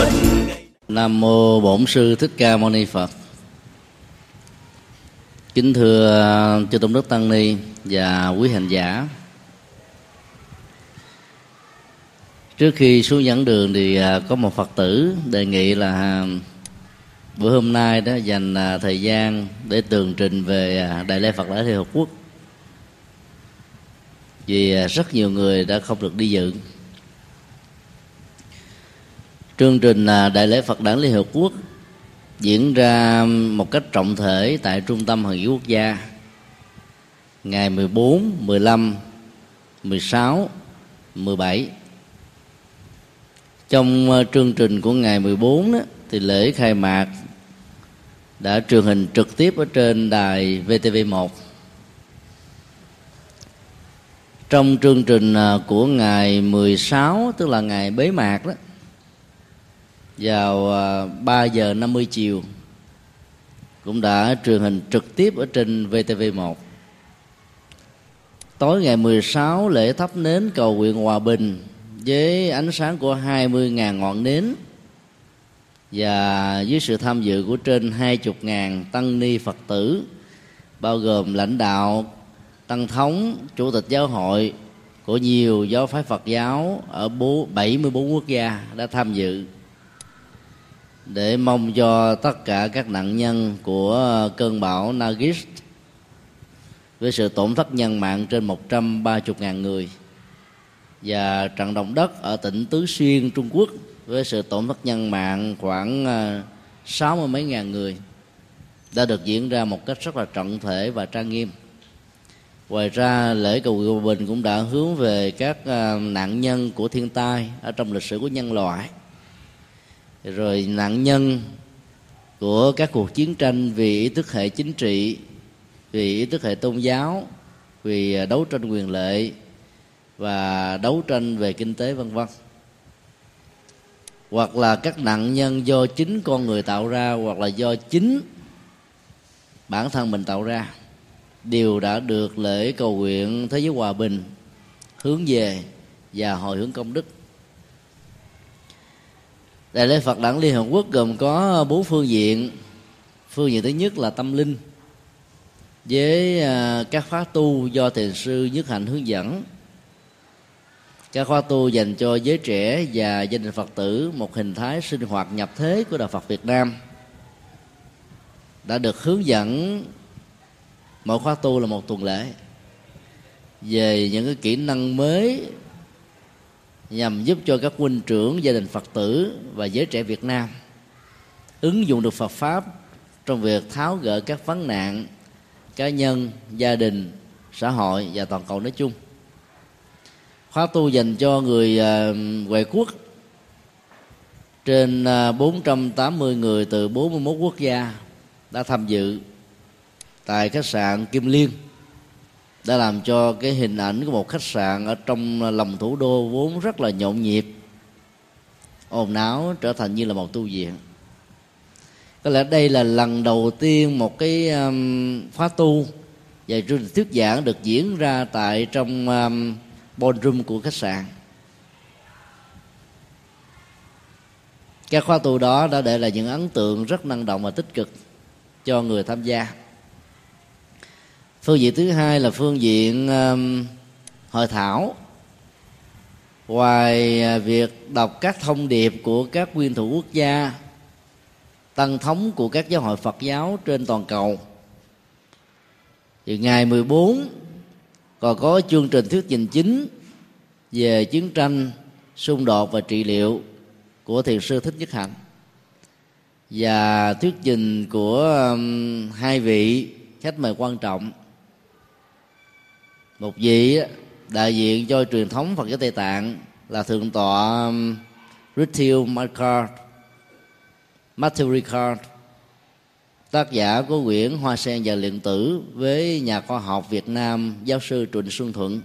phật nam mô bổn sư thích ca mâu ni phật. Kính thưa uh, chư tôn đức tăng ni và quý hành giả. Trước khi xuống dẫn đường thì uh, có một phật tử đề nghị là uh, bữa hôm nay đó dành thời gian để tường trình về đại lễ phật lễ liên hợp quốc. Vì rất nhiều người đã không được đi dự chương trình à, đại lễ phật đản liên hợp quốc diễn ra một cách trọng thể tại trung tâm hội nghị quốc gia. Ngày 14, 15, 16, 17 trong à, chương trình của ngày 14 đó, thì lễ khai mạc đã truyền hình trực tiếp ở trên đài VTV1 trong chương trình à, của ngày 16 tức là ngày bế mạc đó vào à, 3 giờ 50 chiều, cũng đã truyền hình trực tiếp ở trên VTV1 tối ngày 16 lễ thắp nến cầu nguyện hòa bình với ánh sáng của 20.000 ngọn nến và dưới sự tham dự của trên 20.000 tăng ni Phật tử, bao gồm lãnh đạo, tăng thống, chủ tịch giáo hội của nhiều giáo phái Phật giáo ở 74 quốc gia đã tham dự để mong cho tất cả các nạn nhân của ờ, cơn bão Nagis với sự tổn thất nhân mạng trên 130.000 người và trận động đất ở tỉnh Tứ Xuyên Trung Quốc với sự tổn thất nhân mạng khoảng ờ, sáu mươi mấy ngàn người đã được diễn ra một cách rất là trọng thể và trang nghiêm. Ngoài ra lễ cầu nguyện bình cũng đã hướng về các ờ, nạn nhân của thiên tai ở trong lịch sử của nhân loại rồi nạn nhân của các cuộc chiến tranh vì ý thức hệ chính trị, vì ý thức hệ tôn giáo, vì à, đấu tranh quyền lợi và đấu tranh về kinh tế, vân vân. Hoặc là các nạn nhân do chính con người tạo ra, hoặc là do chính bản thân mình tạo ra, đều đã được lễ cầu nguyện thế giới hòa bình hướng về và hồi hướng công đức đại lễ phật đản liên hợp quốc gồm có bốn phương diện. Phương diện thứ nhất là tâm linh, với à, các khóa tu do thiền sư nhất hạnh hướng dẫn. Các khóa tu dành cho giới trẻ và gia đình phật tử, một hình thái sinh hoạt nhập thế của đạo phật việt nam. Đã được hướng dẫn, mỗi khóa tu là một tuần lễ. Về những cái kỹ năng mới nhằm giúp cho các huynh trưởng gia đình phật tử và giới trẻ việt nam ứng dụng được phật pháp trong việc tháo gỡ các vấn nạn cá nhân, gia đình, xã hội và toàn cầu nói chung. Khóa tu dành cho người ờ, ngoại quốc. Trên ờ, 480 người từ 41 quốc gia đã tham dự tại khách sạn Kim Liên đã làm cho cái hình ảnh của một khách sạn ở trong lòng thủ đô vốn rất là nhộn nhịp ồn áo trở thành như là một tu viện. Có lẽ đây là lần đầu tiên một cái um, khóa tu và chương trình thuyết giảng được diễn ra tại trong um, ballroom của khách sạn. Các khóa tu đó đã để lại những ấn tượng rất năng động và tích cực cho người tham gia phương diện thứ hai là phương diện um, hội thảo. Ngoài à, việc đọc các thông điệp của các nguyên thủ quốc gia tăng thống của các giáo hội Phật giáo trên toàn cầu. Thì ngày 14 còn có chương trình thuyết trình chính về chiến tranh xung đột và trị liệu của thiền sư thích nhất hạnh. Và thuyết trình của um, hai vị khách mời quan trọng một vị đại diện cho truyền thống Phật giáo Tây Tạng là thượng tọa um, Matthew Ricard Matthew Ricard tác giả của quyển Hoa sen và luyện tử với nhà khoa học Việt Nam giáo sư Trịnh Xuân Thuận.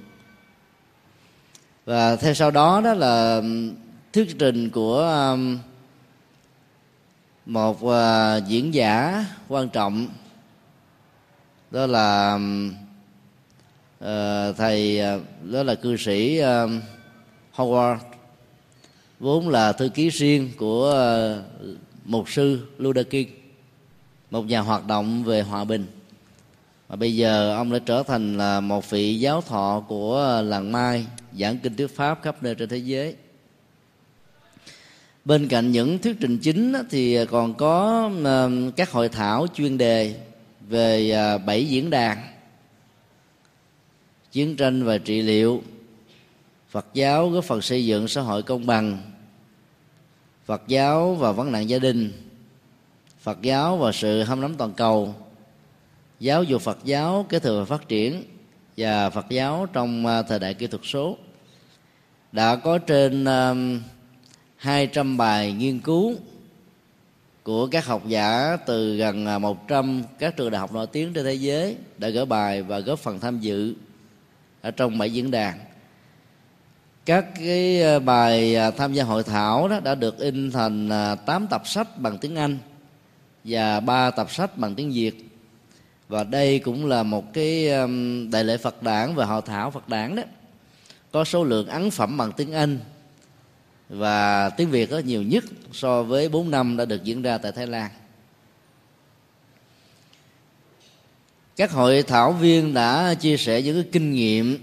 Và theo sau đó đó là um, thuyết trình của um, một uh, diễn giả quan trọng đó là um, uh, thầy uh, đó là cư sĩ ờ, Howard vốn là thư ký riêng của ờ, mục sư Luther King một nhà hoạt động về hòa bình. Và bây giờ ông đã trở thành là một vị giáo thọ của làng Mai giảng kinh thuyết pháp khắp nơi trên thế giới. Bên cạnh những thuyết trình chính thì còn có các hội thảo chuyên đề về bảy diễn đàn chiến tranh và trị liệu. Phật giáo góp phần xây dựng xã hội công bằng. Phật giáo và vấn nạn gia đình. Phật giáo và sự hâm nóng toàn cầu. Giáo dục phật giáo kế thừa và phát triển và phật giáo trong à, thời đại kỹ thuật số. Đã có trên 200 bài nghiên cứu của các học giả từ gần à, 100 các trường đại học nổi tiếng trên thế giới đã gỡ bài và góp phần tham dự ở trong bảy diễn đàn. Các cái ờ, bài ờ, tham gia hội thảo đó đã được in thành ờ, 8 tập sách bằng tiếng Anh và ba tập sách bằng tiếng Việt. Và đây cũng là một cái đại lễ Phật đản và hội thảo Phật đản đó. Có số lượng ấn phẩm bằng tiếng Anh và tiếng Việt có nhiều nhất so với 4 năm đã được diễn ra tại Thái Lan. Các hội thảo viên đã chia sẻ những cái kinh nghiệm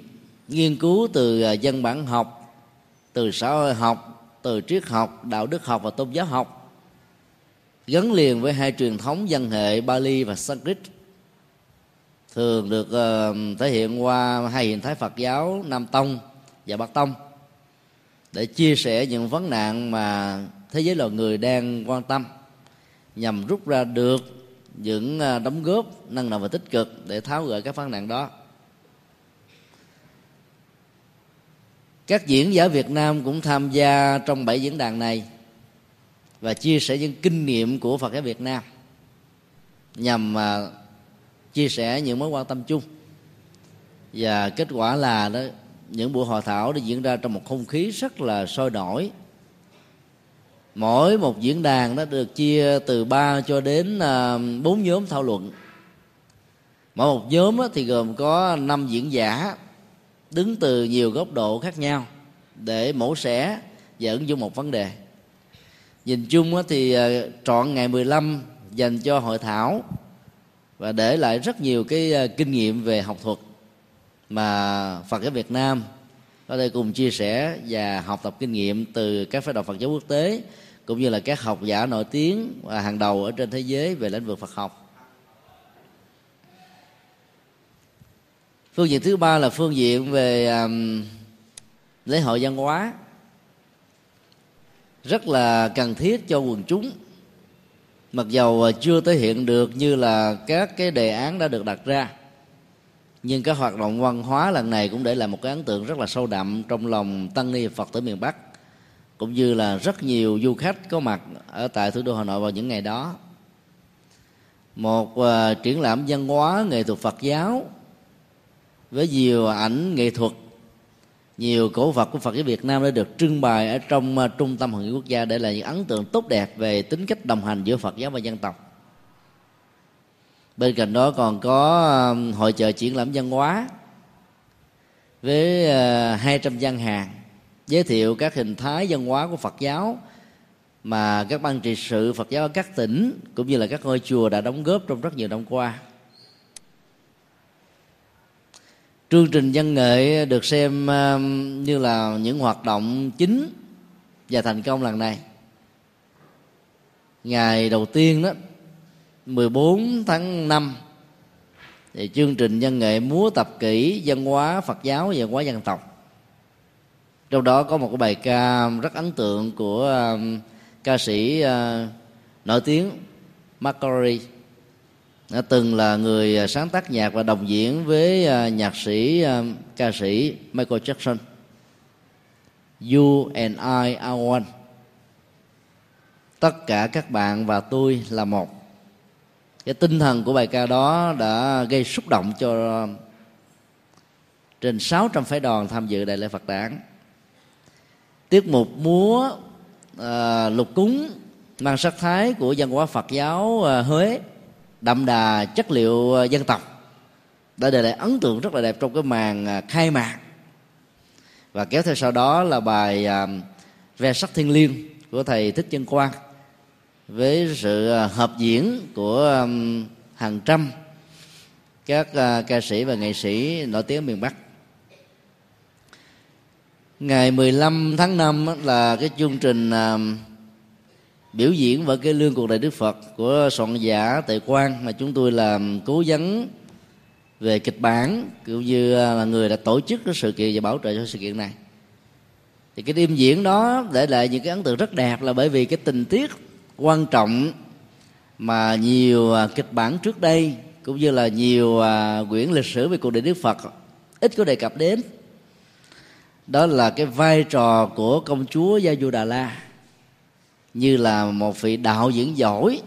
nghiên cứu từ à, dân bản học, từ xã hội học, từ triết học, đạo đức học và tôn giáo học. Gắn liền với hai truyền thống văn hệ Bali và Sanskrit. Thường được uh, thể hiện qua hai hình thái Phật giáo Nam Tông và Bắc Tông. Để chia sẻ những vấn nạn mà thế giới loài người đang quan tâm nhằm rút ra được những à, đóng góp năng động và tích cực để tháo gỡ các vấn nạn đó. Các diễn giả Việt Nam cũng tham gia trong bảy diễn đàn này và chia sẻ những kinh nghiệm của Phật giáo Việt Nam nhằm à, chia sẻ những mối quan tâm chung. Và kết quả là đó, những buổi hội thảo đã diễn ra trong một không khí rất là sôi nổi mỗi một diễn đàn nó được chia từ 3 cho đến à, 4 nhóm thảo luận. Mỗi một nhóm thì gồm có 5 diễn giả đứng từ nhiều góc độ khác nhau để mổ xẻ và ứng dụng một vấn đề. Nhìn chung thì à, trọn ngày 15 dành cho hội thảo và để lại rất nhiều cái à, kinh nghiệm về học thuật mà Phật giáo Việt Nam có thể cùng chia sẻ và học tập kinh nghiệm từ các phái đoàn Phật giáo quốc tế cũng như là các học giả nổi tiếng và hàng đầu ở trên thế giới về lĩnh vực Phật học. Phương diện thứ ba là phương diện về um, lễ hội văn hóa. Rất là cần thiết cho quần chúng. Mặc dầu chưa thể hiện được như là các cái đề án đã được đặt ra nhưng cái hoạt động văn hóa lần này cũng để lại một cái ấn tượng rất là sâu đậm trong lòng tăng ni phật tử miền bắc cũng như là rất nhiều du khách có mặt ở tại thủ đô hà nội vào những ngày đó. Một uh, triển lãm văn hóa nghệ thuật phật giáo với nhiều ảnh nghệ thuật nhiều cổ vật của Phật giáo Việt Nam đã được trưng bày ở trong uh, trung tâm hội nghị quốc gia để lại những ấn tượng tốt đẹp về tính cách đồng hành giữa Phật giáo và dân tộc bên cạnh đó còn có um, hội chợ triển lãm văn hóa với ờ, 200 gian hàng giới thiệu các hình thái văn hóa của Phật giáo mà các ban trị sự Phật giáo ở các tỉnh cũng như là các ngôi chùa đã đóng góp trong rất nhiều năm qua. Chương trình văn nghệ được xem um, như là những hoạt động chính và thành công lần này. Ngày đầu tiên đó 14 tháng 5 thì chương trình văn nghệ múa tập kỹ văn hóa Phật giáo và hóa dân tộc. Trong đó có một cái bài ca rất ấn tượng của um, ca sĩ uh, nổi tiếng Macquarie. Đã từng là người uh, sáng tác nhạc và đồng diễn với uh, nhạc sĩ uh, ca sĩ Michael Jackson. You and I are one. Tất cả các bạn và tôi là một cái tinh thần của bài ca đó đã gây xúc động cho trên 600 phái đoàn tham dự đại lễ Phật đản. Tiết mục múa à, lục cúng mang sắc thái của văn hóa Phật giáo à, Huế đậm đà chất liệu à, dân tộc đã để lại ấn tượng rất là đẹp trong cái màn à, khai mạc. Và kéo theo sau đó là bài à, ve sắc thiên liêng của thầy thích chân quang với sự à, hợp diễn của hàng trăm các à, ca sĩ và nghệ sĩ nổi tiếng miền Bắc. Ngày 15 tháng 5 là cái chương trình à, biểu diễn vở cái lương cuộc đời Đức Phật của soạn giả Tề Quang mà chúng tôi làm cố vấn về kịch bản cũng như là người đã tổ chức cái sự kiện và bảo trợ cho sự kiện này. Thì cái đêm diễn đó để lại những cái ấn tượng rất đẹp là bởi vì cái tình tiết quan trọng mà nhiều à, kịch bản trước đây cũng như là nhiều à, quyển lịch sử về cuộc đời Đức Phật ít có đề cập đến. Đó là cái vai trò của công chúa Gia Du Đà La như là một vị đạo diễn giỏi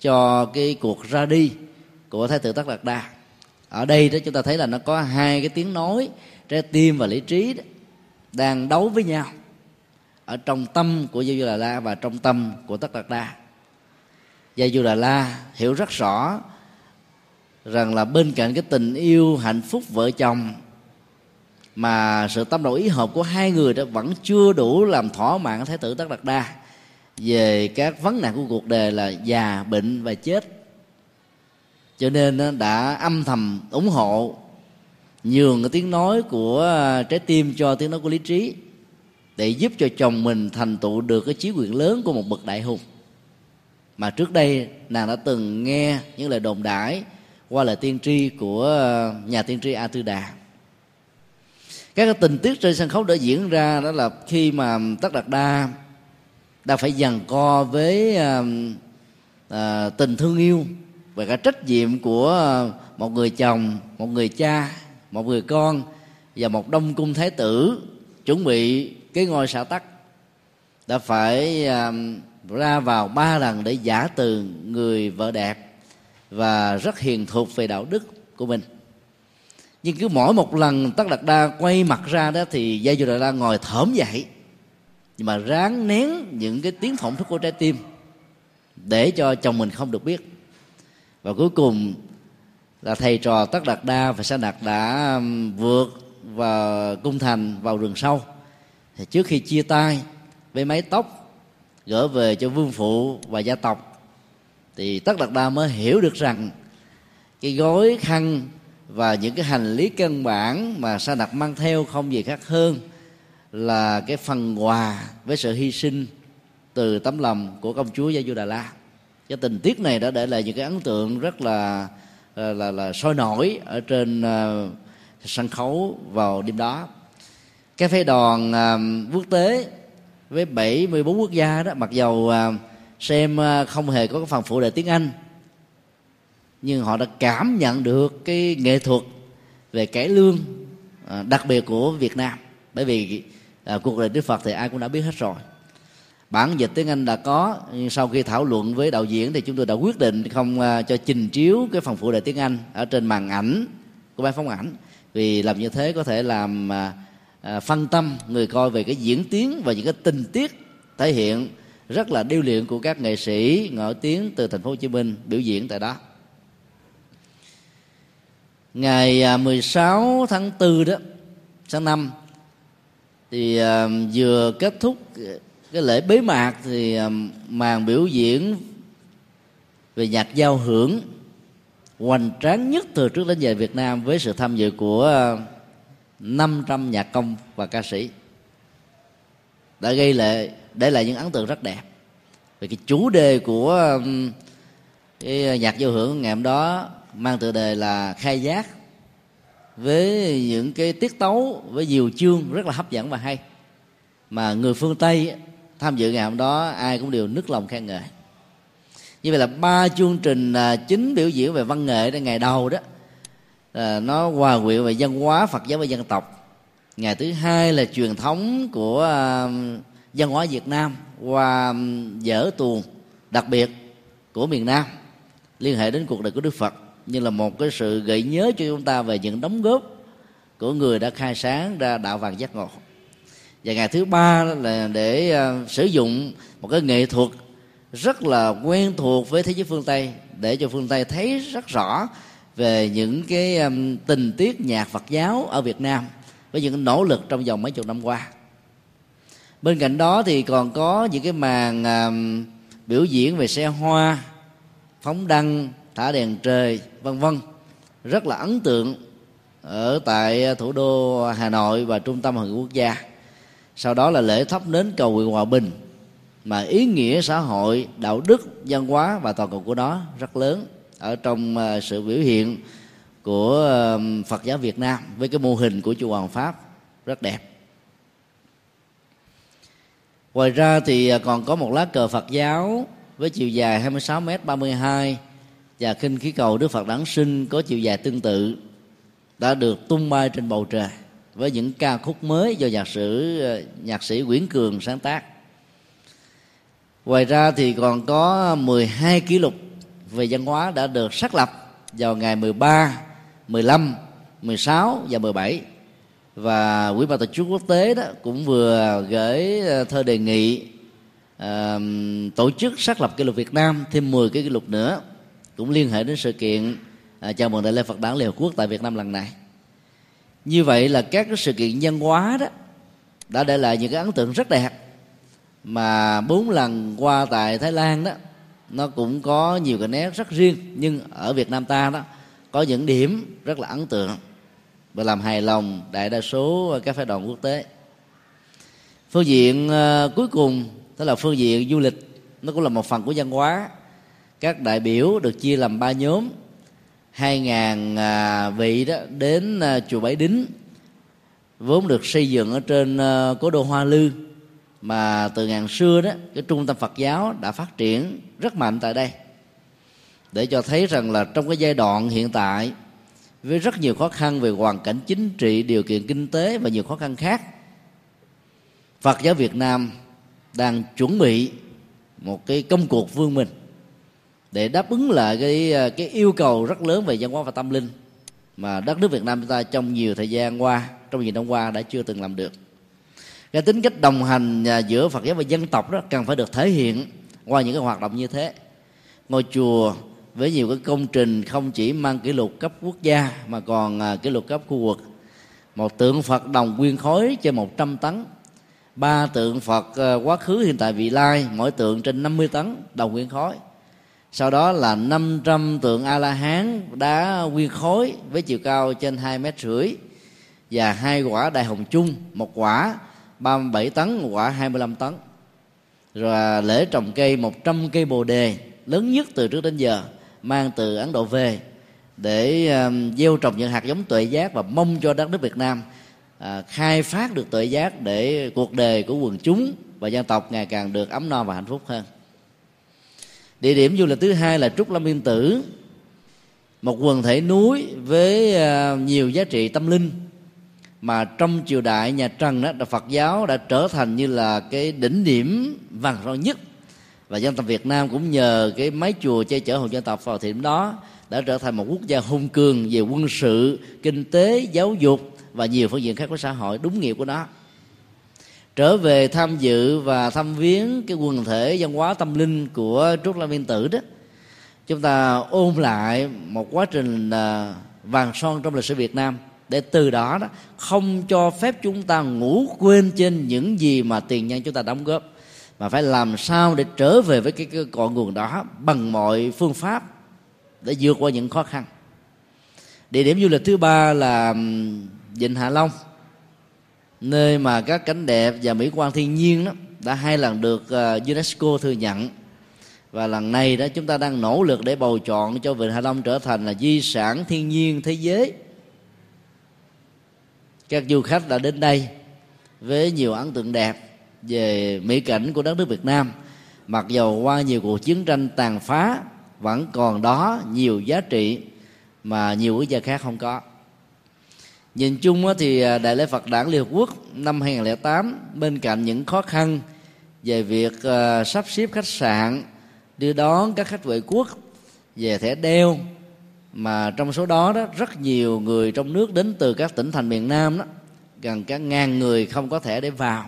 cho cái cuộc ra đi của Thái tử Tất Đạt Đa. Ở đây đó chúng ta thấy là nó có hai cái tiếng nói trái tim và lý trí đó, đang đấu với nhau ở trong tâm của Gia Du Đà La và trong tâm của Tất Đạt Đa. Gia Du Đà La hiểu rất rõ rằng là bên cạnh cái tình yêu, hạnh phúc vợ chồng, mà sự tâm đầu ý hợp của hai người đó vẫn chưa đủ làm thỏa mãn thái tử tất đạt đa về các vấn nạn của cuộc đời là già, bệnh và chết. Cho nên đã âm thầm ủng hộ nhường cái tiếng nói của trái tim cho tiếng nói của lý trí để giúp cho chồng mình thành tựu được cái chí quyền lớn của một bậc đại hùng. Mà trước đây nàng đã từng nghe những lời đồn đãi qua lời tiên tri của ờ, nhà tiên tri A Tư Đà các cái tình tiết trên sân khấu đã diễn ra đó là khi mà tất đạt đa đã phải dằn co với uh, uh, tình thương yêu và cả trách nhiệm của ờ, một người chồng một người cha một người con và một đông cung thái tử chuẩn bị cái ngôi xã tắc đã phải à, ra vào ba lần để giả từ người vợ đẹp và rất hiền thục về đạo đức của mình. Nhưng cứ mỗi một lần tất đạt đa quay mặt ra đó thì gia du đà la ngồi thởm dậy, nhưng mà ráng nén những cái tiếng phỏng thức của trái tim để cho chồng mình không được biết. Và cuối cùng là thầy trò tất đạt đa và sa đạt đã vượt và cung thành vào rừng sâu thì trước khi chia tay với mái tóc gỡ về cho vương phụ và gia tộc thì tất đạt đa mới hiểu được rằng cái gói khăn và những cái hành lý căn bản mà sa đặt mang theo không gì khác hơn là cái phần quà với sự hy sinh từ tấm lòng của công chúa Gia Du Đà La. Cái tình tiết này đã để lại những cái ấn tượng rất là là là, là sôi nổi ở trên uh, sân khấu vào đêm đó cái phái đoàn uh, quốc tế với 74 quốc gia đó mặc dầu uh, xem uh, không hề có cái phần phụ đề tiếng Anh nhưng họ đã cảm nhận được cái nghệ thuật về cải lương uh, đặc biệt của Việt Nam. Bởi vì uh, cuộc đời Đức Phật thì ai cũng đã biết hết rồi. Bản dịch tiếng Anh đã có nhưng sau khi thảo luận với đạo diễn thì chúng tôi đã quyết định không uh, cho trình chiếu cái phần phụ đề tiếng Anh ở trên màn ảnh của ban phóng ảnh. Vì làm như thế có thể làm À, phân tâm người coi về cái diễn tiến và những cái tình tiết thể hiện rất là điêu luyện của các nghệ sĩ nổi tiếng từ thành phố Hồ Chí Minh biểu diễn tại đó. Ngày à, 16 tháng 4 đó tháng năm thì à, vừa kết thúc cái lễ bế mạc thì à, màn biểu diễn về nhạc giao hưởng hoành tráng nhất từ trước đến giờ Việt Nam với sự tham dự của à, 500 nhạc công và ca sĩ đã gây lệ, để lại những ấn tượng rất đẹp. Về cái chủ đề của um, cái nhạc giao hưởng ngày hôm đó mang tựa đề là khai giác, với những cái tiết tấu, với nhiều chương rất là hấp dẫn và hay, mà người phương tây tham dự ngày hôm đó ai cũng đều nức lòng khen ngợi. Như vậy là ba chương trình à, chính biểu diễn về văn nghệ ngày đầu đó là nó hòa quyện về văn hóa phật giáo và dân tộc. Ngày thứ hai là truyền thống của à, văn hóa việt nam qua dở tuồng đặc biệt của miền nam liên hệ đến cuộc đời của đức phật. Như là một cái sự gợi nhớ cho chúng ta về những đóng góp của người đã khai sáng ra đạo vàng giác ngộ. Và ngày thứ ba là để uh, sử dụng một cái nghệ thuật rất là quen thuộc với thế giới phương tây để cho phương tây thấy rất rõ về những cái um, tình tiết nhạc phật giáo ở việt nam với những nỗ lực trong vòng mấy chục năm qua. Bên cạnh đó thì còn có những cái màn um, biểu diễn về xe hoa phóng đăng thả đèn trời vân vân rất là ấn tượng ở tại uh, thủ đô Hà Nội và trung tâm hội quốc gia. Sau đó là lễ thắp nến cầu nguyện hòa bình mà ý nghĩa xã hội đạo đức văn hóa và toàn cầu của nó rất lớn ở trong ờ, sự biểu hiện của Phật giáo Việt Nam với cái mô hình của chùa Hoàng Pháp rất đẹp ngoài ra thì ờ, còn có một lá cờ Phật giáo với chiều dài 26 m 32 và kinh khí cầu Đức Phật Đản Sinh có chiều dài tương tự đã được tung bay trên bầu trời với những ca khúc mới do nhạc sĩ ờ, nhạc sĩ Nguyễn Cường sáng tác. Ngoài ra thì còn có 12 kỷ lục về văn hóa đã được xác lập vào ngày 13, 15, 16 và 17 và quỹ ban tổ chức quốc tế đó cũng vừa gửi ờ, thơ đề nghị uh, tổ chức xác lập kỷ lục Việt Nam thêm 10 cái kỷ lục nữa cũng liên hệ đến sự kiện uh, chào mừng đại lễ Phật đản Liên Hợp Quốc tại Việt Nam lần này. Như vậy là các cái sự kiện văn hóa đó đã để lại những cái ấn tượng rất đẹp. Mà bốn lần qua tại Thái Lan đó nó cũng có nhiều cái nét rất riêng nhưng ở Việt Nam ta đó có những điểm rất là ấn tượng và làm hài lòng đại đa số các phái đoàn quốc tế. Phương diện ờ, cuối cùng đó là phương diện du lịch nó cũng là một phần của văn hóa. Các đại biểu được chia làm ba nhóm. Hai ngàn à, vị đó đến à, chùa Bảy Đính vốn được xây dựng ở trên ờ, cố đô Hoa Lư mà từ ngàn xưa đó, cái trung tâm Phật giáo đã phát triển rất mạnh tại đây. Để cho thấy rằng là trong cái giai đoạn hiện tại, với rất nhiều khó khăn về hoàn cảnh chính trị, điều kiện kinh tế và nhiều khó khăn khác, Phật giáo Việt Nam đang chuẩn bị một cái công cuộc vươn mình để đáp ứng lại cái cái yêu cầu rất lớn về văn hóa và tâm linh mà đất nước Việt Nam chúng ta trong nhiều thời gian qua, trong nhiều năm qua đã chưa từng làm được cái tính cách đồng hành à, giữa Phật giáo và dân tộc đó cần phải được thể hiện qua những cái hoạt động như thế. Ngôi chùa với nhiều cái công trình không chỉ mang kỷ lục cấp quốc gia mà còn à, kỷ lục cấp khu vực. Một tượng Phật đồng nguyên khối trên 100 tấn, ba tượng Phật à, quá khứ, hiện tại, vị lai, mỗi tượng trên 50 tấn đồng nguyên khối. Sau đó là 500 tượng a la hán đá nguyên khối với chiều cao trên hai mét rưỡi và hai quả đại hồng chung, một quả 37 tấn quả 25 tấn. Rồi lễ trồng cây 100 cây bồ đề lớn nhất từ trước đến giờ mang từ Ấn Độ về để um, gieo trồng những hạt giống tuệ giác và mong cho đất nước Việt Nam uh, khai phát được tuệ giác để cuộc đời của quần chúng và dân tộc ngày càng được ấm no và hạnh phúc hơn. Địa điểm du lịch thứ hai là trúc lâm yên tử một quần thể núi với uh, nhiều giá trị tâm linh mà trong triều đại nhà Trần đó Phật giáo đã trở thành như là cái đỉnh điểm vàng son nhất. Và dân tộc Việt Nam cũng nhờ cái mái chùa che chở hồn dân tộc vào thời điểm đó, đã trở thành một quốc gia hùng cường về quân sự, kinh tế, giáo dục và nhiều phương diện khác của xã hội đúng nghĩa của nó. Trở về tham dự và thăm viếng cái quần thể văn hóa tâm linh của Trúc Lâm Viên Tử đó, chúng ta ôn lại một quá trình à, vàng son trong lịch sử Việt Nam để từ đó đó không cho phép chúng ta ngủ quên trên những gì mà tiền nhân chúng ta đóng góp. Mà phải làm sao để trở về với cái, cái cội nguồn đó bằng mọi phương pháp để vượt qua những khó khăn. Địa điểm du lịch thứ ba là vịnh hạ long nơi mà các cảnh đẹp và mỹ quan thiên nhiên đó đã hai lần được ờ, UNESCO thừa nhận. Và lần này đó chúng ta đang nỗ lực để bầu chọn cho vịnh Hạ Long trở thành là di sản thiên nhiên thế giới các du khách đã đến đây với nhiều ấn tượng đẹp về mỹ cảnh của đất nước Việt Nam. Mặc dầu qua nhiều cuộc chiến tranh tàn phá, vẫn còn đó nhiều giá trị mà nhiều quốc gia khác không có. Nhìn chung thì à, đại lễ Phật đản Liên Hợp Quốc năm 2008 bên cạnh những khó khăn về việc à, sắp xếp khách sạn, đưa đón các khách ngoại quốc về thẻ đeo mà trong số đó đó rất nhiều người trong nước đến từ các tỉnh thành miền Nam đó gần cả ngàn người không có thể để vào.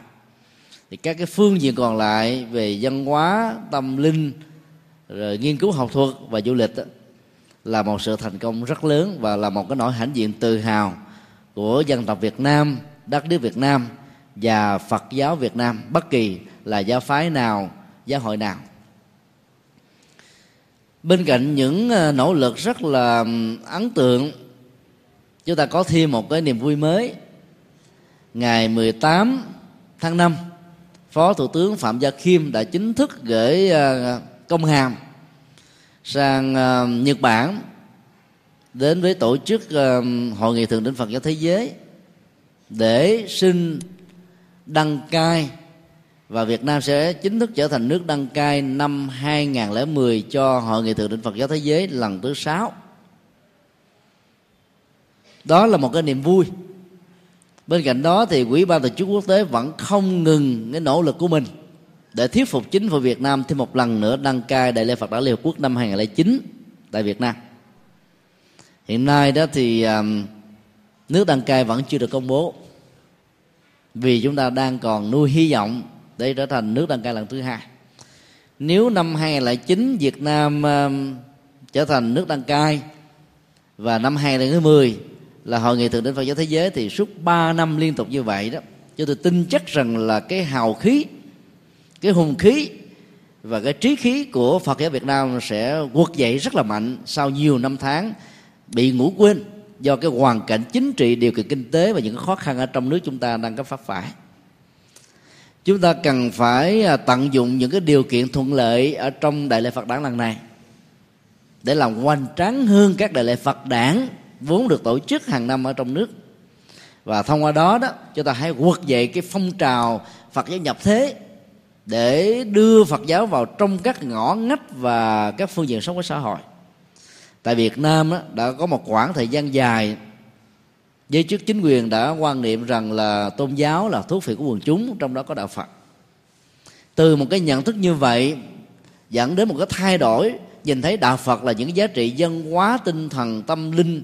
Thì các cái phương diện còn lại về văn hóa tâm linh rồi nghiên cứu học thuật và du lịch đó, là một sự thành công rất lớn và là một cái nỗi hãnh diện tự hào của dân tộc Việt Nam đất nước Việt Nam và Phật giáo Việt Nam. Bất kỳ là giáo phái nào giáo hội nào bên cạnh những ờ, nỗ lực rất là ấn tượng, chúng ta có thêm một cái niềm vui mới. Ngày 18 tháng 5 Phó Thủ tướng Phạm Gia Khiêm đã chính thức gửi ờ, công hàm sang ờ, Nhật Bản đến với tổ chức Hội nghị thượng đỉnh Phật giáo thế giới để xin đăng cai và Việt Nam sẽ chính thức trở thành nước đăng cai năm 2010 cho Hội nghị thượng đỉnh Phật giáo thế giới lần thứ sáu. Đó là một cái niềm vui. Bên cạnh đó thì Quỹ ban tổ chức quốc tế vẫn không ngừng cái nỗ lực của mình để thuyết phục chính phủ Việt Nam thêm một lần nữa đăng cai Đại lễ Phật đản Liên Hợp Quốc năm 2009 tại Việt Nam. Hiện nay đó thì nước đăng cai vẫn chưa được công bố vì chúng ta đang còn nuôi hy vọng để trở thành nước đăng cai lần thứ hai. Nếu năm 2009 Việt Nam uh, trở thành nước đăng cai và năm 2010 là hội nghị thượng đỉnh Phật giáo thế giới thì suốt 3 năm liên tục như vậy đó cho tôi tin chắc rằng là cái hào khí cái hùng khí và cái trí khí của Phật giáo Việt Nam sẽ quật dậy rất là mạnh sau nhiều năm tháng bị ngủ quên do cái hoàn cảnh chính trị điều kiện kinh tế và những khó khăn ở trong nước chúng ta đang có phát phải chúng ta cần phải à, tận dụng những cái điều kiện thuận lợi ở trong đại lễ Phật đản lần này để làm hoành tráng hơn các đại lễ Phật đản vốn được tổ chức hàng năm ở trong nước. Và thông qua đó đó chúng ta hãy quật dậy cái phong trào Phật giáo nhập thế để đưa Phật giáo vào trong các ngõ ngách và các phương diện sống của xã hội. Tại Việt Nam đó, đã có một khoảng thời gian dài giới chức chính quyền đã quan niệm rằng là tôn giáo là thuốc phiện của quần chúng trong đó có đạo Phật. Từ một cái nhận thức như vậy dẫn đến một cái thay đổi nhìn thấy đạo Phật là những giá trị dân hóa tinh thần tâm linh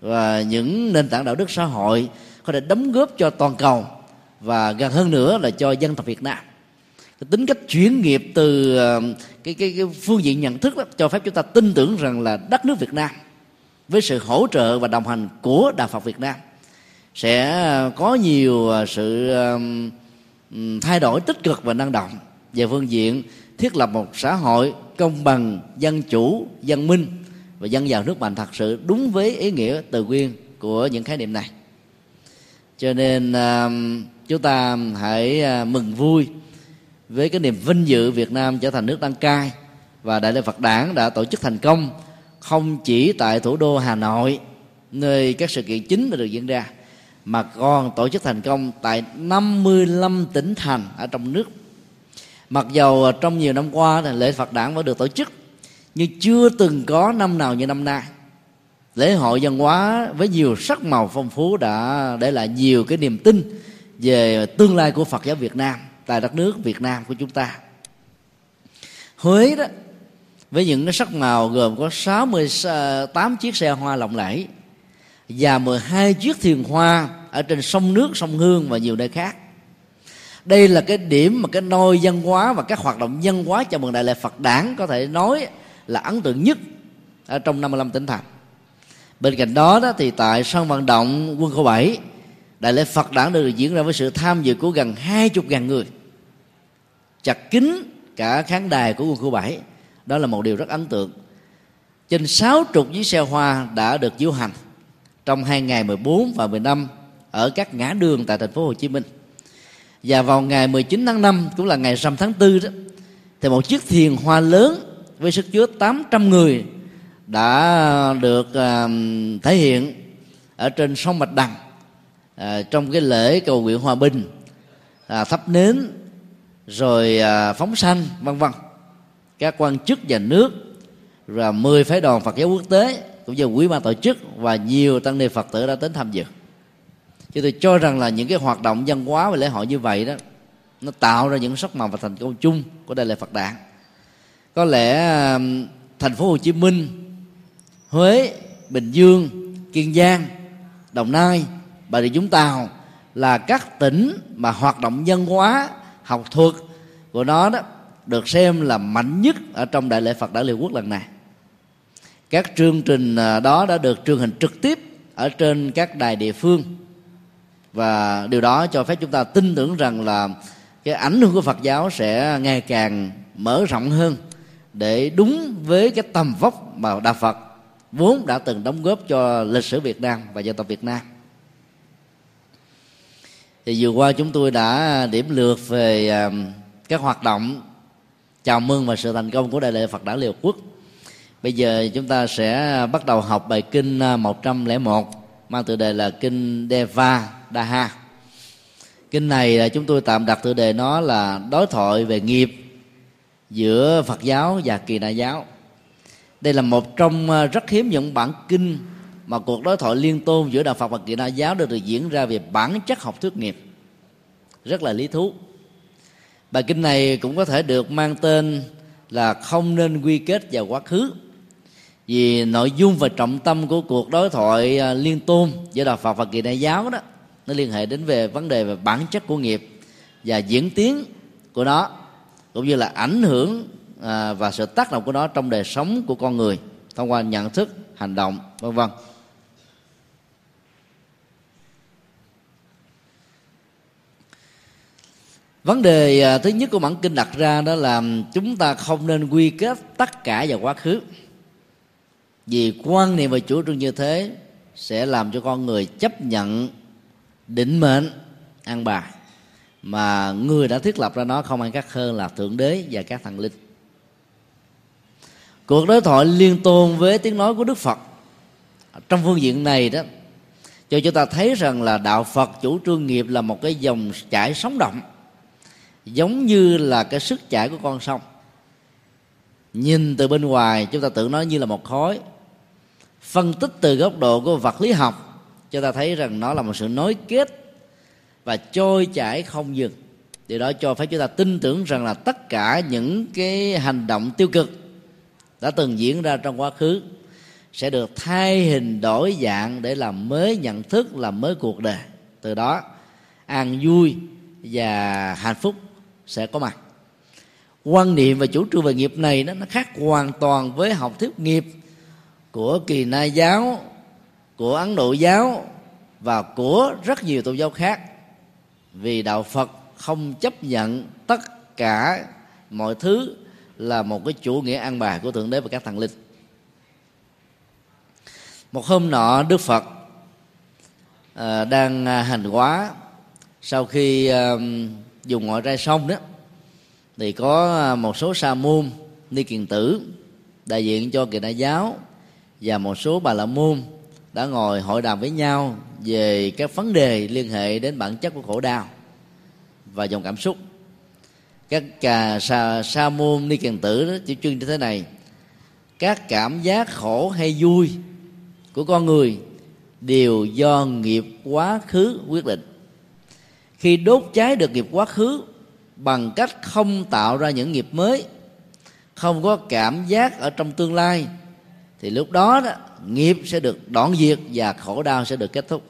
và những nền tảng đạo đức xã hội có thể đóng góp cho toàn cầu và gần hơn nữa là cho dân tộc Việt Nam. Cái tính cách chuyển nghiệp từ ờ, cái, cái, cái phương diện nhận thức đó, cho phép chúng ta tin tưởng rằng là đất nước Việt Nam với sự hỗ trợ và đồng hành của đạo Phật Việt Nam, sẽ ờ, có nhiều ờ, sự thay đổi tích cực và năng động về phương diện thiết lập một xã hội công bằng, dân chủ dân minh và dân giàu nước mạnh thật sự đúng với ý nghĩa từ nguyên của những khái niệm này. Cho nên chúng ta hãy ờ, mừng vui với cái niềm vinh dự Việt Nam trở thành nước đăng cai và Đại lễ Phật Đản đã tổ chức thành công không chỉ tại thủ đô Hà Nội, nơi các sự kiện chính đã được diễn ra, mà còn tổ chức thành công tại 55 tỉnh thành ở trong nước. Mặc dầu trong nhiều năm qua thì lễ Phật Đản vẫn được tổ chức, nhưng chưa từng có năm nào như năm nay. Lễ hội văn hóa với nhiều sắc màu phong phú đã để lại nhiều cái niềm tin về tương lai của Phật giáo Việt Nam, tại đất nước Việt Nam của chúng ta. Huế đó với những cái sắc màu gồm có 68 ờ, chiếc xe hoa lộng lẫy và 12 chiếc thuyền hoa ở trên sông nước, sông Hương và nhiều nơi khác. Đây là cái điểm mà cái nôi văn hóa và các hoạt động văn hóa chào mừng đại lễ Phật đản có thể nói là ấn tượng nhất ở trong 55 tỉnh thành. Bên cạnh đó, đó thì tại sân vận động quân khu 7 đại lễ Phật đản được diễn ra với sự tham dự của gần hai chục ngàn người chặt kín cả khán đài của quân khu 7 đó là một điều rất ấn tượng. Trên sáu chục chiếc xe hoa đã được diễu hành trong hai ngày 14 và 15 ở các ngã đường tại thành phố Hồ Chí Minh. Và vào ngày 19 tháng 5 cũng là ngày rằm tháng 4 đó thì một chiếc thuyền hoa lớn với sức chứa 800 người đã được uh, thể hiện ở trên sông Bạch Đằng uh, trong cái lễ cầu nguyện hòa bình uh, thắp nến rồi uh, phóng sanh vân vân các quan chức nhà nước, và 10 phái đoàn Phật giáo quốc tế, cũng như quý ban tổ chức và nhiều tăng ni Phật tử đã đến tham dự. Chứ tôi cho rằng là những cái hoạt động văn hóa và lễ hội như vậy đó, nó tạo ra những sắc màu và thành công chung của đại lễ Phật đản. Có lẽ thành phố Hồ Chí Minh, Huế, Bình Dương, Kiên Giang, Đồng Nai, Bà Rịa Vũng Tàu là các tỉnh mà hoạt động văn hóa, học thuật của nó đó được xem là mạnh nhất ở trong đại lễ Phật Đại Liên Quốc lần này. Các chương trình à, đó đã được truyền hình trực tiếp ở trên các đài địa phương. Và điều đó cho phép chúng ta tin tưởng rằng là cái ảnh hưởng của Phật giáo sẽ ngày càng mở rộng hơn để đúng với cái tầm vóc mà đạo Phật vốn đã từng đóng góp cho lịch sử Việt Nam và dân tộc Việt Nam. Thì vừa qua chúng tôi đã điểm lược về à, các hoạt động chào mừng và sự thành công của đại lễ Phật đản Liều Quốc. Bây giờ chúng ta sẽ bắt đầu học bài kinh à, 101 mang tựa đề là kinh Deva Daha kinh này là chúng tôi tạm đặt tựa đề nó là đối thoại về nghiệp giữa Phật giáo và Kỳ Na giáo. Đây là một trong à, rất hiếm những bản kinh mà cuộc đối thoại liên tôn giữa đạo Phật và Kỳ Na giáo được, được diễn ra về bản chất học thuyết nghiệp. Rất là lý thú bài kinh này cũng có thể được mang tên là không nên quy kết vào quá khứ. Vì nội dung và trọng tâm của cuộc đối thoại à, liên tôn giữa đạo Phật và Kỳ đại giáo đó, nó liên hệ đến về vấn đề về bản chất của nghiệp và diễn tiến của nó, cũng như là ảnh hưởng à, và sự tác động của nó trong đời sống của con người thông qua nhận thức, hành động, vân vân. Vấn đề à, thứ nhất của bản kinh đặt ra đó là chúng ta không nên quy kết tất cả vào quá khứ. Vì quan niệm và chủ trương như thế sẽ làm cho con người chấp nhận định mệnh ăn bài. Mà người đã thiết lập ra nó không ai khác hơn là thượng đế và các thần linh. Cuộc đối thoại liên tôn với tiếng nói của đức phật trong phương diện này đó, cho chúng ta thấy rằng là đạo phật chủ trương nghiệp là một cái dòng chảy sống động giống như là cái sức chảy của con sông. Nhìn từ bên ngoài, chúng ta tưởng nó như là một khối phân tích từ góc độ của vật lý học cho ta thấy rằng nó là một sự nối kết và trôi chảy không dừng. Điều đó cho phép chúng ta tin tưởng rằng là tất cả những cái hành động tiêu cực đã từng diễn ra trong quá khứ sẽ được thay hình đổi dạng để làm mới nhận thức, làm mới cuộc đời. Từ đó, an vui và hạnh phúc sẽ có mặt. Quan niệm và chủ trương về nghiệp này đó, nó khác hoàn toàn với học thuyết nghiệp của kỳ na giáo của ấn độ giáo và của rất nhiều tôn giáo khác. Vì đạo phật không chấp nhận tất cả mọi thứ là một cái chủ nghĩa an bài của thượng đế và các thần linh. Một hôm nọ đức phật ờ, à, đang hành hóa sau khi à, dùng ngoại rai sông đó thì có à, một số sa môn ni kiền tử đại diện cho kỳ đại giáo và một số bà la môn đã ngồi hội đàm với nhau về các vấn đề liên hệ đến bản chất của khổ đau và dòng cảm xúc. Các cà sa, sa môn ni kiền tử đó chỉ chuyên như thế này. Các cảm giác khổ hay vui của con người đều do nghiệp quá khứ quyết định khi đốt cháy được nghiệp quá khứ bằng cách không tạo ra những nghiệp mới không có cảm giác ở trong tương lai thì lúc đó, đó nghiệp sẽ được đoạn diệt và khổ đau sẽ được kết thúc.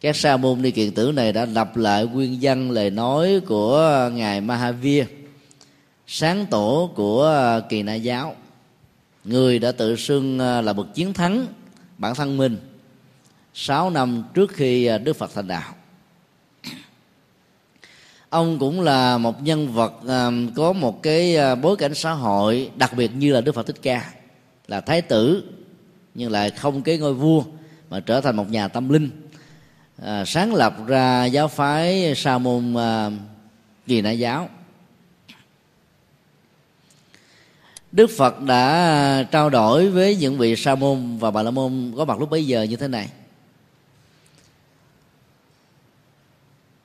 Các sa môn ni kiền tử này đã lặp lại nguyên văn lời nói của ngài Mahavir sáng tổ của kỳ na giáo. Người đã tự xưng à, là bậc chiến thắng bản thân mình sáu năm trước khi à, Đức Phật thành đạo ông cũng là một nhân vật à, có một cái à, bối cảnh xã hội đặc biệt như là Đức Phật Thích Ca. Là thái tử nhưng lại không cái ngôi vua mà trở thành một nhà tâm linh. À, sáng lập ra giáo phái sa môn à, kỳ na giáo. Đức phật đã à, trao đổi với những vị sa môn và bà la môn có mặt lúc bấy giờ như thế này.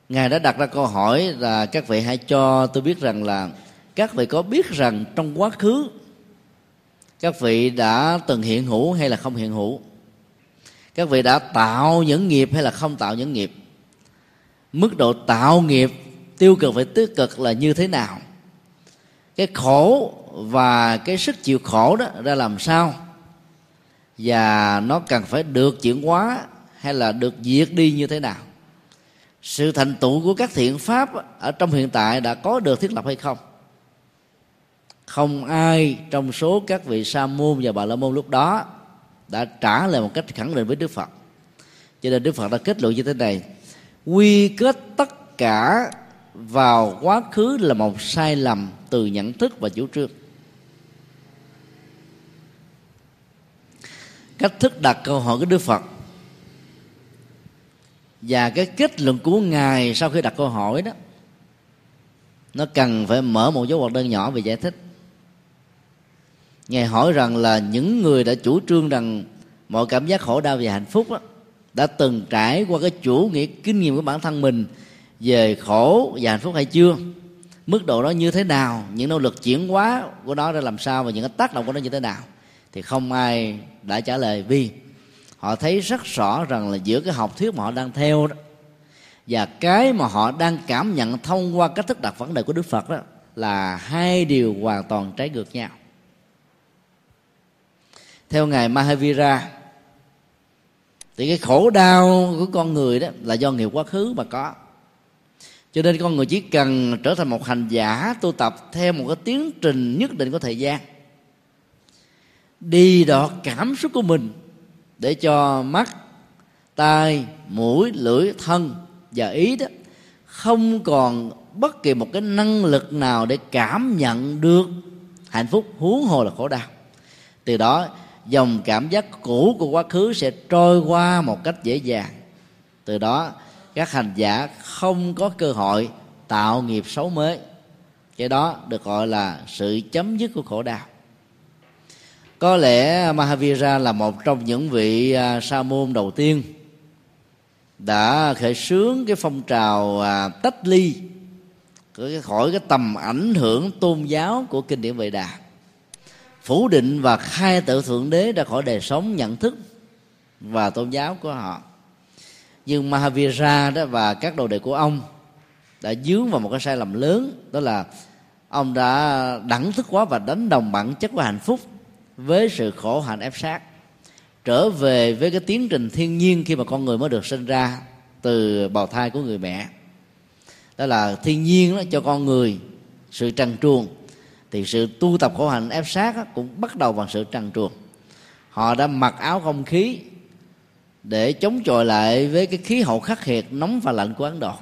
Ngài đã đặt ra câu hỏi là các vị hãy cho tôi biết rằng là các vị có biết rằng trong quá khứ các vị đã từng hiện hữu hay là không hiện hữu? Các vị đã tạo những nghiệp hay là không tạo những nghiệp? Mức độ tạo nghiệp tiêu cực và tích cực là như thế nào? Cái khổ và cái sức chịu khổ đó ra làm sao? Và nó cần phải được chuyển hóa hay là được diệt đi như thế nào? Sự thành tựu của các thiện pháp ở trong hiện tại đã có được thiết lập hay không? Không ai trong số các vị sa môn và bà la môn lúc đó đã trả lời một cách khẳng định với đức phật. Cho nên đức phật đã kết luận như thế này. Quy kết tất cả vào quá khứ là một sai lầm từ nhận thức và chủ trương. Cách thức đặt câu hỏi của đức phật và cái kết luận của ngài sau khi đặt câu hỏi đó nó cần phải mở một dấu ngoặc đơn nhỏ về giải thích. Ngài hỏi rằng là những người đã chủ trương rằng mọi cảm giác khổ đau và hạnh phúc đó, đã từng trải qua cái chủ nghĩa kinh nghiệm của bản thân mình về khổ và hạnh phúc hay chưa? Mức độ đó như thế nào? Những nỗ lực chuyển hóa của nó ra làm sao? Và những cái tác động của nó như thế nào? Thì không ai đã trả lời vì họ thấy rất rõ rằng là giữa cái học thuyết mà họ đang theo đó, và cái mà họ đang cảm nhận thông qua cách thức đặt vấn đề của đức phật đó là hai điều hoàn toàn trái ngược nhau. Theo ngài mahavira, thì cái khổ đau của con người đó là do nghiệp quá khứ mà có. Cho nên con người chỉ cần trở thành một hành giả, tu tập theo một cái tiến trình nhất định của thời gian, đi đọt cảm xúc của mình để cho mắt, tai, mũi, lưỡi, thân và ý đó không còn bất kỳ một cái năng lực nào để cảm nhận được hạnh phúc, huống hồ là khổ đau. Từ đó, dòng cảm giác cũ của quá khứ sẽ trôi qua một cách dễ dàng. Từ đó, các hành giả không có cơ hội tạo nghiệp xấu mới. Cái đó được gọi là sự chấm dứt của khổ đau có lẽ Mahavira là một trong những vị à, sa môn đầu tiên đã khởi xướng cái phong trào à, tách ly khỏi cái tầm ảnh hưởng tôn giáo của kinh điển Vệ Đà. Phủ định và khai tự thượng đế ra khỏi đời sống, nhận thức và tôn giáo của họ. Nhưng Mahavira đó và các đồ đệ của ông đã dướng vào một cái sai lầm lớn, đó là ông đã đẳng thức quá và đánh đồng bản chất của hạnh phúc với sự khổ hạnh ép sát, trở về với cái tiến trình thiên nhiên khi mà con người mới được sinh ra từ bào thai của người mẹ. Đó là thiên nhiên đó cho con người sự trần truồng, thì sự tu tập khổ hạnh ép sát cũng bắt đầu bằng sự trần truồng. Họ đã mặc áo không khí để chống chọi lại với cái khí hậu khắc nghiệt, nóng và lạnh của ấn độ.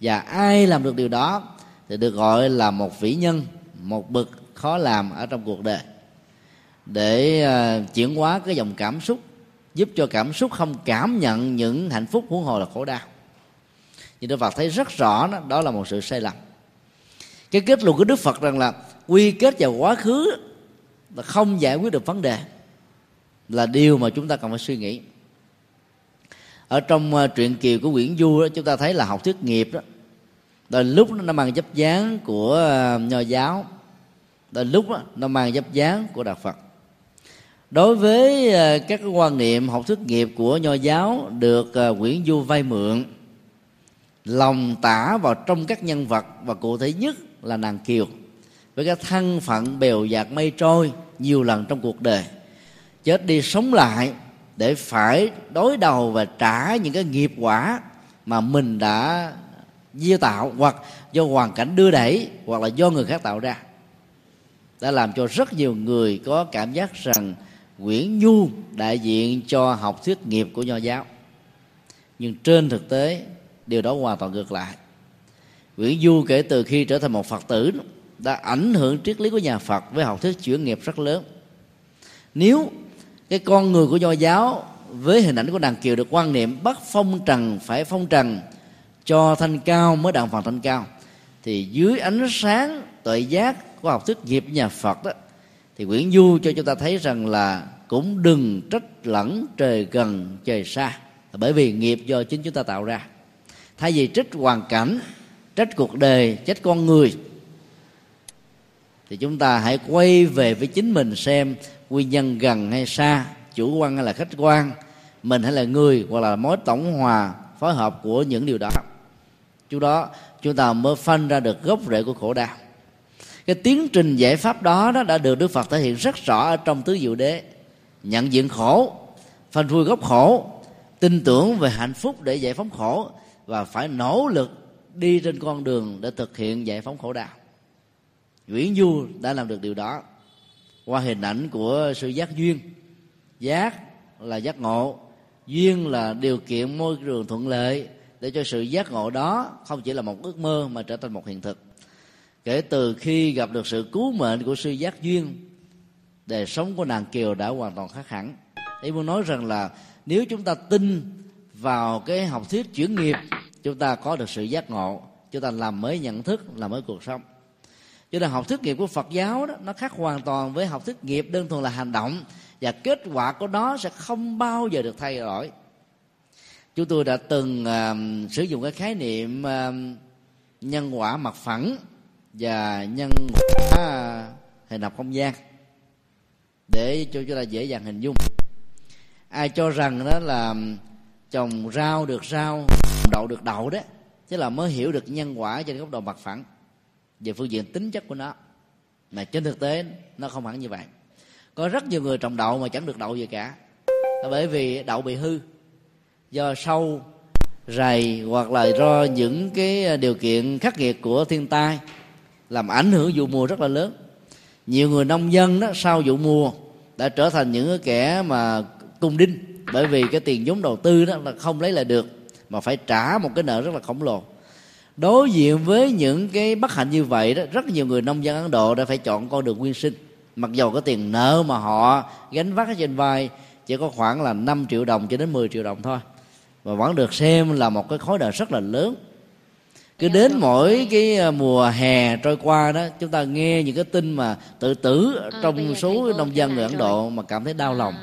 Và ai làm được điều đó thì được gọi là một vĩ nhân, một bậc khó làm ở trong cuộc đời để à, chuyển hóa cái dòng cảm xúc giúp cho cảm xúc không cảm nhận những hạnh phúc huống hồ là khổ đau. Nhưng Đức Phật thấy rất rõ đó, đó là một sự sai lầm. Cái kết luận của Đức Phật rằng là quy kết vào quá khứ là không giải quyết được vấn đề là điều mà chúng ta cần phải suy nghĩ. Ở trong uh, truyện kiều của Nguyễn Du đó, chúng ta thấy là học thuyết nghiệp đó. Rồi lúc nó mang dấp dáng của uh, nho giáo. Rồi lúc đó, nó mang dấp dáng của đạo Phật đối với ờ, các quan niệm học thuyết nghiệp của nho giáo được ờ, Nguyễn Du vay mượn, lòng tả vào trong các nhân vật và cụ thể nhất là nàng kiều với cái thân phận bèo dạt mây trôi nhiều lần trong cuộc đời. Chết đi sống lại để phải đối đầu và trả những cái nghiệp quả mà mình đã gieo tạo hoặc do hoàn cảnh đưa đẩy hoặc là do người khác tạo ra. Đã làm cho rất nhiều người có cảm giác rằng Nguyễn Nhu, đại diện cho học thuyết nghiệp của nho giáo. Nhưng trên thực tế, điều đó hoàn toàn ngược lại. Nguyễn Du kể từ khi trở thành một Phật tử đã ảnh hưởng triết lý của nhà Phật với học thuyết chuyển nghiệp rất lớn. Nếu cái con người của nho giáo với hình ảnh của đàn kiều được quan niệm bắt phong trần, phải phong trần, cho thanh cao mới đặng phần thanh cao, thì dưới ánh sáng tuệ giác của học thuyết nghiệp nhà Phật đó thì Nguyễn Du cho chúng ta thấy rằng là cũng đừng trách lẫn trời gần, trời xa. Bởi vì nghiệp do chính chúng ta tạo ra. Thay vì trách hoàn cảnh, trách cuộc đời, trách con người, thì chúng ta hãy quay về với chính mình xem nguyên nhân gần hay xa, chủ quan hay là khách quan, mình hay là người, hoặc là mối tổng hòa, phối hợp của những điều đó. Chú đó, chúng ta mới phân ra được gốc rễ của khổ đau cái tiến trình giải pháp đó, đó đã được đức phật thể hiện rất rõ ở trong tứ diệu đế. Nhận diện khổ phân phui gốc khổ tin tưởng về hạnh phúc để giải phóng khổ và phải nỗ lực đi trên con đường để thực hiện giải phóng khổ đạo. Nguyễn Du đã làm được điều đó. Qua hình ảnh của sự giác duyên giác là giác ngộ duyên là điều kiện môi trường thuận lợi để cho sự giác ngộ đó không chỉ là một ước mơ mà trở thành một hiện thực kể từ khi gặp được sự cứu mệnh của sư giác duyên đời sống của nàng kiều đã hoàn toàn khác hẳn. Ý muốn nói rằng là nếu chúng ta tin vào cái học thuyết chuyển nghiệp chúng ta có được sự giác ngộ chúng ta làm mới nhận thức làm mới cuộc sống. Cho nên học thuyết nghiệp của phật giáo đó nó khác hoàn toàn với học thuyết nghiệp đơn thuần là hành động và kết quả của nó sẽ không bao giờ được thay đổi. Chúng tôi đã từng uh, sử dụng cái khái niệm uh, nhân quả mặt phẳng và nhân quả hình học không gian để cho chúng ta dễ dàng hình dung. Ai cho rằng đó là trồng rau được rau đậu được đậu đó, chứ là mới hiểu được nhân quả trên góc độ mặt phẳng về phương diện tính chất của nó. Mà trên thực tế nó không hẳn như vậy. Có rất nhiều người trồng đậu mà chẳng được đậu gì cả. Là bởi vì đậu bị hư, do sâu, rầy hoặc là do những cái điều kiện khắc nghiệt của thiên tai làm ảnh hưởng vụ mùa rất là lớn. Nhiều người nông dân đó, sau vụ mùa đã trở thành những kẻ mà cung đinh, bởi vì cái tiền vốn đầu tư đó là không lấy lại được, mà phải trả một cái nợ rất là khổng lồ. Đối diện với những cái bất hạnh như vậy đó, rất nhiều người nông dân ấn độ đã phải chọn con đường nguyên sinh. Mặc dầu có tiền nợ mà họ gánh vác ở trên vai, chỉ có khoảng là 5 triệu đồng cho đến 10 triệu đồng thôi. Và vẫn được xem là một cái khối nợ rất là lớn cứ đến mỗi cái à, mùa hè trôi qua đó chúng ta nghe những cái tin mà tự tử à, trong số nông dân người ấn độ mà cảm thấy đau lòng.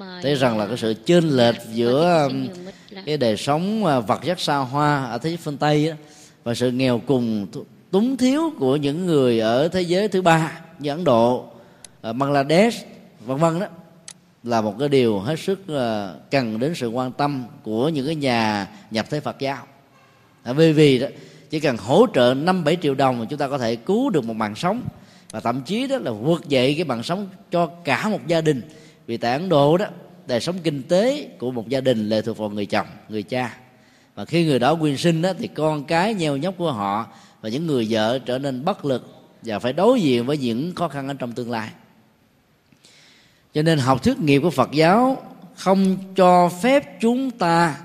à, thấy rằng là cái sự chênh lệch giữa cái đời sống vật chất xa hoa ở thế giới phương tây đó, và sự nghèo cùng túng thiếu của những người ở thế giới thứ ba như ấn độ bangladesh vân vân đó là một cái điều hết sức cần đến sự quan tâm của những cái nhà nhập thế phật giáo vì vì đó, chỉ cần hỗ trợ năm bảy triệu đồng mà chúng ta có thể cứu được một mạng sống. Và thậm chí đó là vượt dậy cái mạng sống cho cả một gia đình. Vì tại ấn độ đó, đời sống kinh tế của một gia đình lệ thuộc vào người chồng, người cha. Và khi người đó quyên sinh đó, thì con cái nheo nhóc của họ và những người vợ trở nên bất lực và phải đối diện với những khó khăn ở trong tương lai. Cho nên học thuyết nghiệp của phật giáo không cho phép chúng ta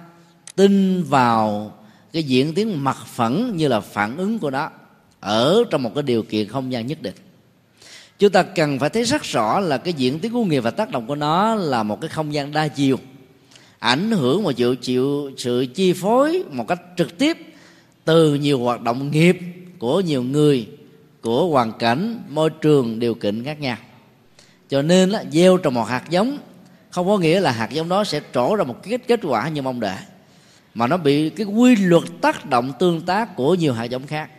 tin vào cái diễn tiến mặt phẳng như là phản ứng của nó ở trong một cái điều kiện không gian nhất định. Chúng ta cần phải thấy rất rõ là cái diễn tiến của nghiệp và tác động của nó là một cái không gian đa chiều, ảnh hưởng và chịu chịu sự chi phối một cách trực tiếp từ nhiều hoạt động nghiệp của nhiều người, của hoàn cảnh, môi trường, điều kiện khác nhau. Cho nên là gieo trồng một hạt giống không có nghĩa là hạt giống đó sẽ trổ ra một kết kết quả như mong đợi mà nó bị cái quy luật tác động tương tác của nhiều hạt giống khác.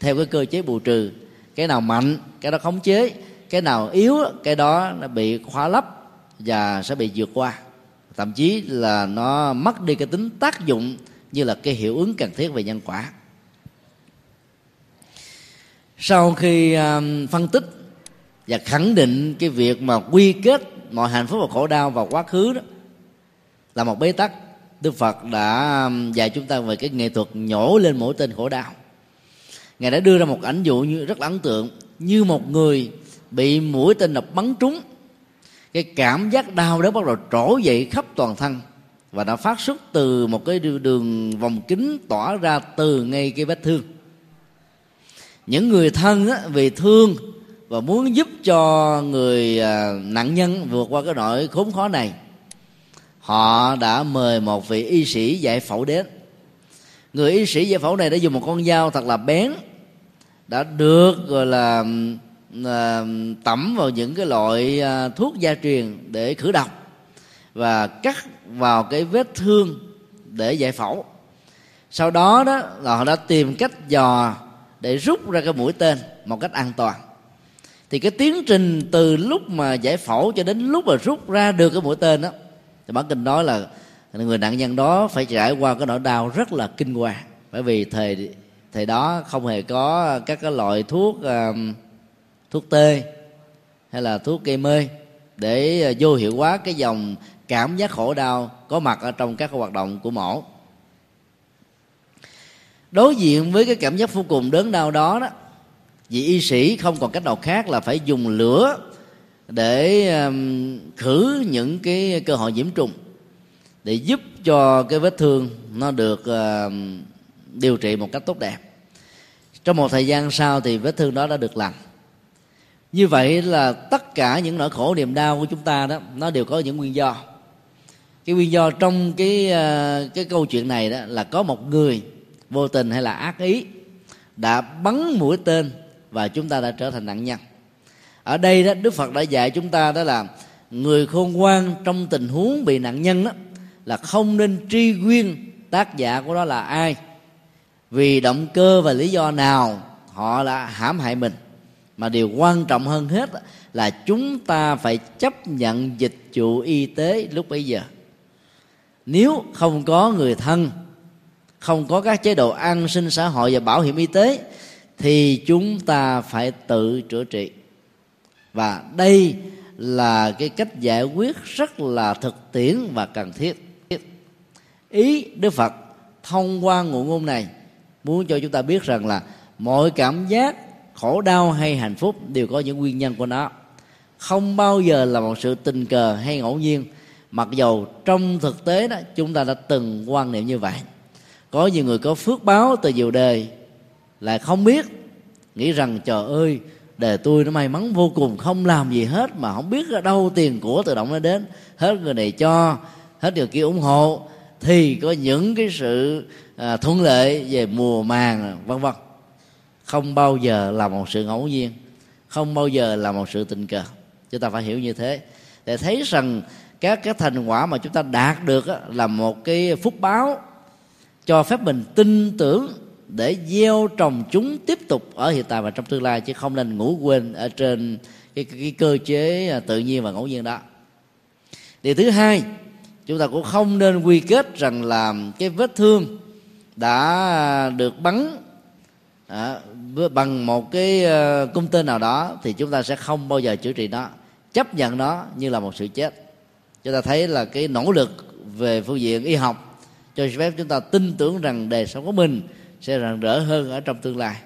Theo cái cơ chế bù trừ, cái nào mạnh, cái đó khống chế, cái nào yếu, cái đó nó bị khóa lấp và sẽ bị vượt qua. Thậm chí là nó mất đi cái tính tác dụng như là cái hiệu ứng cần thiết về nhân quả. Sau khi à, phân tích và khẳng định cái việc mà quy kết mọi hạnh phúc và khổ đau vào quá khứ đó, là một bế tắc đức phật đã um, dạy chúng ta về cái nghệ thuật nhổ lên mỗi tên khổ đau. Ngài đã đưa ra một ảnh dụ như rất ấn tượng như một người bị mũi tên độc bắn trúng. Cái cảm giác đau đó bắt đầu trổ dậy khắp toàn thân và đã phát xuất từ một cái đường vòng kính tỏa ra từ ngay cái vết thương. Những người thân á, vì thương và muốn giúp cho người à, nạn nhân vượt qua cái nỗi khốn khó này họ đã mời một vị y sĩ giải phẫu đến. Người y sĩ giải phẫu này đã dùng một con dao thật là bén đã được gọi là à, tẩm vào những cái loại à, thuốc gia truyền để khử độc và cắt vào cái vết thương để giải phẫu. Sau đó đó là họ đã tìm cách dò để rút ra cái mũi tên một cách an toàn. Thì cái tiến trình từ lúc mà giải phẫu cho đến lúc mà rút ra được cái mũi tên đó thì bản kinh nói là người nạn nhân đó phải trải qua cái nỗi đau rất là kinh hoàng. Bởi vì thời thời đó không hề có các cái loại thuốc uh, thuốc tê hay là thuốc gây mê để ờ, vô hiệu hóa cái dòng cảm giác khổ đau có mặt ở trong các hoạt động của mổ. Đối diện với cái cảm giác vô cùng đớn đau đó đó vị y sĩ không còn cách nào khác là phải dùng lửa để um, khử những cái cơ hội nhiễm trùng để giúp cho cái vết thương nó được um, điều trị một cách tốt đẹp. Trong một thời gian sau thì vết thương đó đã được lành. Như vậy là tất cả những nỗi khổ, niềm đau của chúng ta đó, nó đều có những nguyên do. Cái nguyên do trong cái uh, cái câu chuyện này đó là có một người vô tình hay là ác ý đã bắn mũi tên và chúng ta đã trở thành nạn nhân ở đây đó, đức phật đã dạy chúng ta đó là người khôn ngoan trong tình huống bị nạn nhân đó là không nên truy nguyên tác giả của đó là ai. Vì động cơ và lý do nào họ đã hãm hại mình. Mà điều quan trọng hơn hết là chúng ta phải chấp nhận dịch vụ y tế lúc bấy giờ. Nếu không có người thân, không có các chế độ an sinh xã hội và bảo hiểm y tế, thì chúng ta phải tự chữa trị và đây là cái cách giải quyết rất là thực tiễn và cần thiết. Ý đức phật thông qua ngụ ngôn này muốn cho chúng ta biết rằng là mọi cảm giác, khổ đau hay hạnh phúc đều có những nguyên nhân của nó. Không bao giờ là một sự tình cờ hay ngẫu nhiên. Mặc dầu trong thực tế đó, chúng ta đã từng quan niệm như vậy. Có nhiều người có phước báo từ nhiều đời lại không biết, nghĩ rằng, trời ơi đời tôi nó may mắn vô cùng không làm gì hết mà không biết ở đâu tiền của tự động nó đến. Hết người này cho hết người kia ủng hộ. Thì có những cái sự à, thuận lợi về mùa màng vân vân. Không bao giờ là một sự ngẫu nhiên. Không bao giờ là một sự tình cờ. Chúng ta phải hiểu như thế. Để thấy rằng các cái thành quả mà chúng ta đạt được là một cái phúc báo cho phép mình tin tưởng để gieo trồng chúng tiếp tục ở hiện tại và trong tương lai chứ không nên ngủ quên ở trên cái, cái, cái cơ chế à, tự nhiên và ngẫu nhiên đó. Điều thứ hai chúng ta cũng không nên quy kết rằng là cái vết thương đã được bắn à, bằng một cái à, cung tên nào đó thì chúng ta sẽ không bao giờ chữa trị nó. Chấp nhận nó như là một sự chết. Chúng ta thấy là cái nỗ lực về phương diện y học cho phép chúng ta tin tưởng rằng đời sống của mình sẽ rạng rỡ hơn ở trong tương lai.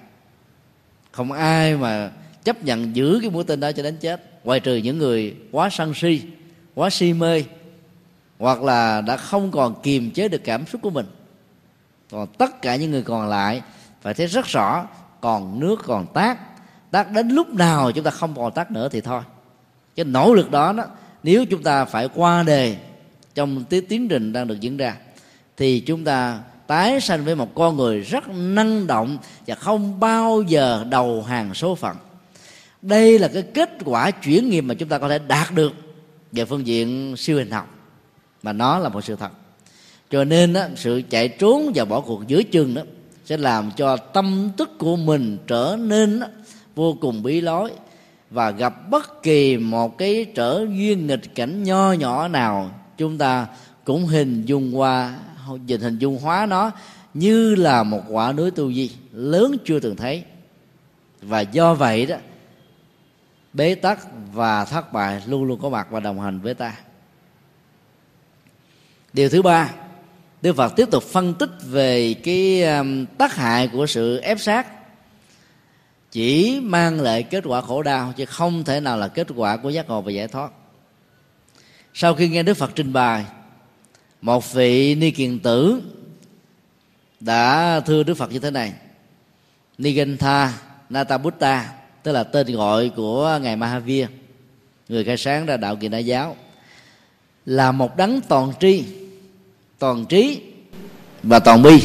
Không ai mà chấp nhận giữ cái mũi tên đó cho đến chết, ngoài trừ những người quá sân si, quá si mê, hoặc là đã không còn kiềm chế được cảm xúc của mình. Còn tất cả những người còn lại phải thấy rất rõ, còn nước, còn tác tác đến lúc nào chúng ta không còn tác nữa thì thôi. Cái nỗ lực đó đó, nếu chúng ta phải qua đề trong tiến trình đang được diễn ra, thì chúng ta tái sanh với một con người rất năng động và không bao giờ đầu hàng số phận. Đây là cái kết quả chuyển nghiệp mà chúng ta có thể đạt được về phương diện siêu hình học. Mà nó là một sự thật. Cho nên đó, sự chạy trốn và bỏ cuộc dưới chừng đó sẽ làm cho tâm tức của mình trở nên đó, vô cùng bí lối và gặp bất kỳ một cái trở duyên nghịch cảnh nho nhỏ nào chúng ta cũng hình dung qua dịch hình dung hóa nó như là một quả núi tu di, lớn chưa từng thấy. Và do vậy đó, bế tắc và thất bại luôn luôn có mặt và đồng hành với ta. Điều thứ ba, Đức Phật tiếp tục phân tích về cái um, tác hại của sự ép sát. Chỉ mang lại kết quả khổ đau chứ không thể nào là kết quả của giác ngộ và giải thoát. Sau khi nghe Đức Phật trình bày một vị ni kiền tử đã thưa Đức Phật như thế này. Nigantha Natabutta, tức là tên gọi của ngài Mahavir, người khai sáng ra đạo kỳ đại giáo, là một đấng toàn tri, toàn trí và toàn bi.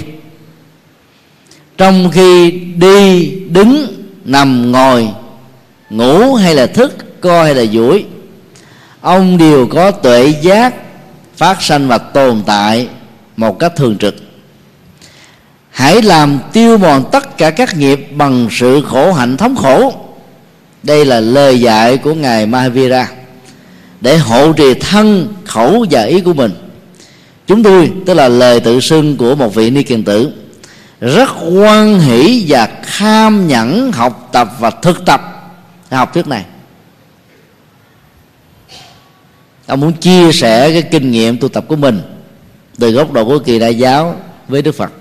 Trong khi đi, đứng, nằm, ngồi, ngủ hay là thức, co hay là duỗi, ông đều có tuệ giác phát sanh và tồn tại một cách thường trực. Hãy làm tiêu mòn tất cả các nghiệp bằng sự khổ hạnh thống khổ. Đây là lời dạy của ngài Mahavira để hộ trì thân khẩu và ý của mình. Chúng tôi, tức là lời tự xưng của một vị ni kiền tử, rất quan hỷ và kham nhẫn học tập và thực tập học thuyết này. Ông muốn chia sẻ cái kinh nghiệm tu tập của mình từ góc độ của kỳ đại giáo với đức phật.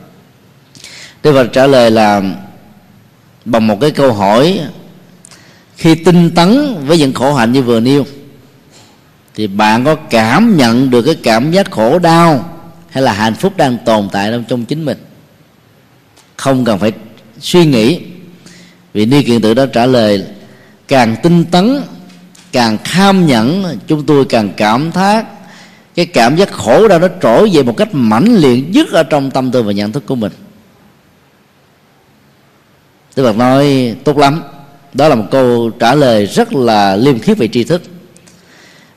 Đức phật trả lời là bằng một cái câu hỏi, khi tinh tấn với những khổ hạnh như vừa nêu, thì bạn có cảm nhận được cái cảm giác khổ đau hay là hạnh phúc đang tồn tại trong trong chính mình? Không cần phải suy nghĩ. Vì ni kiện tự đó trả lời, càng tinh tấn càng kham nhẫn, chúng tôi càng cảm thác. Cái cảm giác khổ đau nó trỗi về một cách mãnh liệt nhất ở trong tâm tư và nhận thức của mình. Đức Phật nói, tốt lắm. Đó là một câu trả lời rất là liêm khiết về tri thức.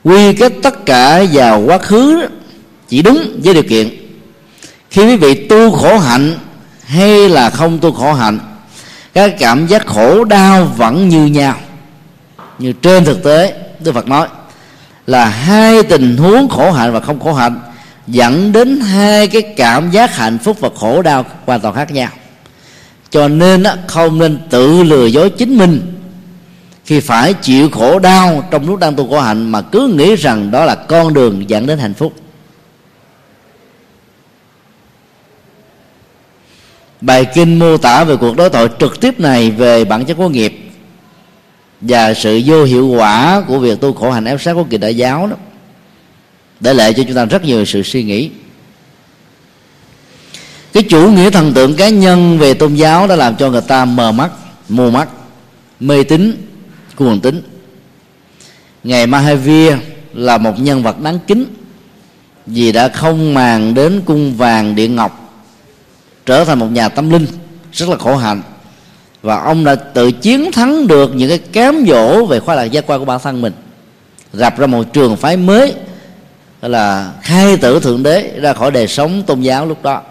Quy kết tất cả vào quá khứ Chỉ đúng với điều kiện. Khi quý vị tu khổ hạnh Hay là không tu khổ hạnh, Các cảm giác khổ đau vẫn như nhau. Như trên thực tế, Đức Phật nói Là hai tình huống khổ hạnh và không khổ hạnh Dẫn đến hai cái cảm giác hạnh phúc và khổ đau hoàn toàn khác nhau. Cho nên không nên tự lừa dối chính mình khi phải chịu khổ đau trong lúc đang tu khổ hạnh mà cứ nghĩ rằng đó là con đường dẫn đến hạnh phúc. Bài kinh mô tả về cuộc đối thoại trực tiếp này về bản chất của nghiệp và sự vô hiệu quả của việc tu khổ hành ép sát của kỳ đại giáo đó, để lại cho chúng ta rất nhiều sự suy nghĩ. Cái chủ nghĩa thần tượng cá nhân về tôn giáo đã làm cho người ta mờ mắt, mù mắt, mê tín cuồng tín. Ngài Mahavir là một nhân vật đáng kính vì đã không màng đến cung vàng điện ngọc, trở thành một nhà tâm linh rất là khổ hạnh và ông đã tự chiến thắng được những cái cám dỗ về khoa lạc giác quan của bản thân mình. Gặp ra một trường phái mới là khai tử thượng đế ra khỏi đời sống tôn giáo lúc đó.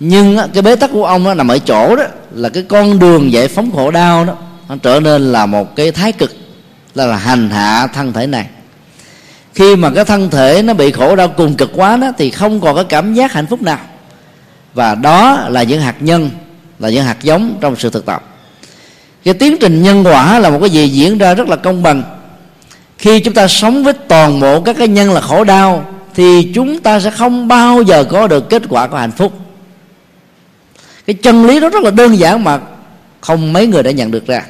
Nhưng cái bế tắc của ông nó nằm ở chỗ đó là cái con đường giải phóng khổ đau đó nó trở nên là một cái thái cực là, là hành hạ thân thể này. Khi mà cái thân thể nó bị khổ đau cùng cực quá đó thì không còn cái cảm giác hạnh phúc nào. Và đó là những hạt nhân là những hạt giống trong sự thực tập. Cái tiến trình nhân quả là một cái gì diễn ra rất là công bằng. Khi chúng ta sống với toàn bộ các cái nhân là khổ đau thì chúng ta sẽ không bao giờ có được kết quả của hạnh phúc. Cái chân lý đó rất là đơn giản mà không mấy người đã nhận được ra.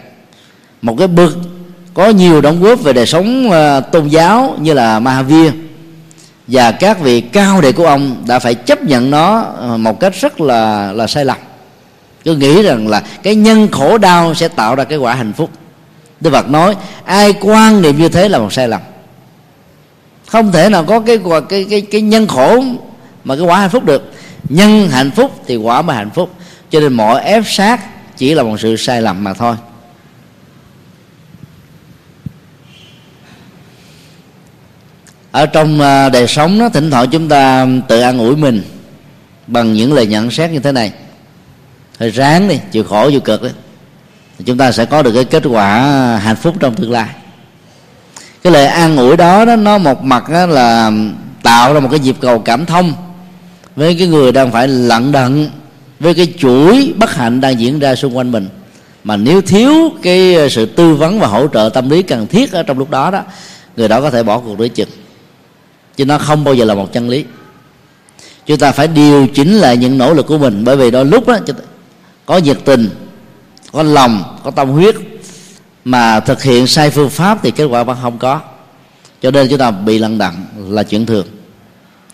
Một cái bậc có nhiều đóng góp về đời sống uh, tôn giáo như là Mahavir và các vị cao đệ của ông đã phải chấp nhận nó ờ, một cách rất là là sai lầm cứ nghĩ rằng là cái nhân khổ đau sẽ tạo ra cái quả hạnh phúc. Đức Phật nói, ai quan niệm như thế là một sai lầm. Không thể nào có cái cái cái cái nhân khổ mà cái quả hạnh phúc được. Nhân hạnh phúc thì quả mới hạnh phúc. Cho nên mọi ép sát chỉ là một sự sai lầm mà thôi. Ở trong à, đời sống đó, thỉnh thoảng chúng ta tự an ủi mình bằng những lời nhận xét như thế này hơi ráng đi chịu khổ chịu cực đấy chúng ta sẽ có được cái kết quả hạnh phúc trong tương lai. Cái lời an ủi đó, đó nó một mặt đó là tạo ra một cái nhịp cầu cảm thông với cái người đang phải lận đận với cái chuỗi bất hạnh đang diễn ra xung quanh mình. Mà nếu thiếu cái sự tư vấn và hỗ trợ tâm lý cần thiết ở trong lúc đó đó người đó có thể bỏ cuộc đối chừng. Chứ nó không bao giờ là một chân lý. Chúng ta phải điều chỉnh lại những nỗ lực của mình bởi vì đôi lúc đó có nhiệt tình, có lòng, có tâm huyết mà thực hiện sai phương pháp thì kết quả vẫn không có. Cho nên chúng ta bị lận đận là chuyện thường.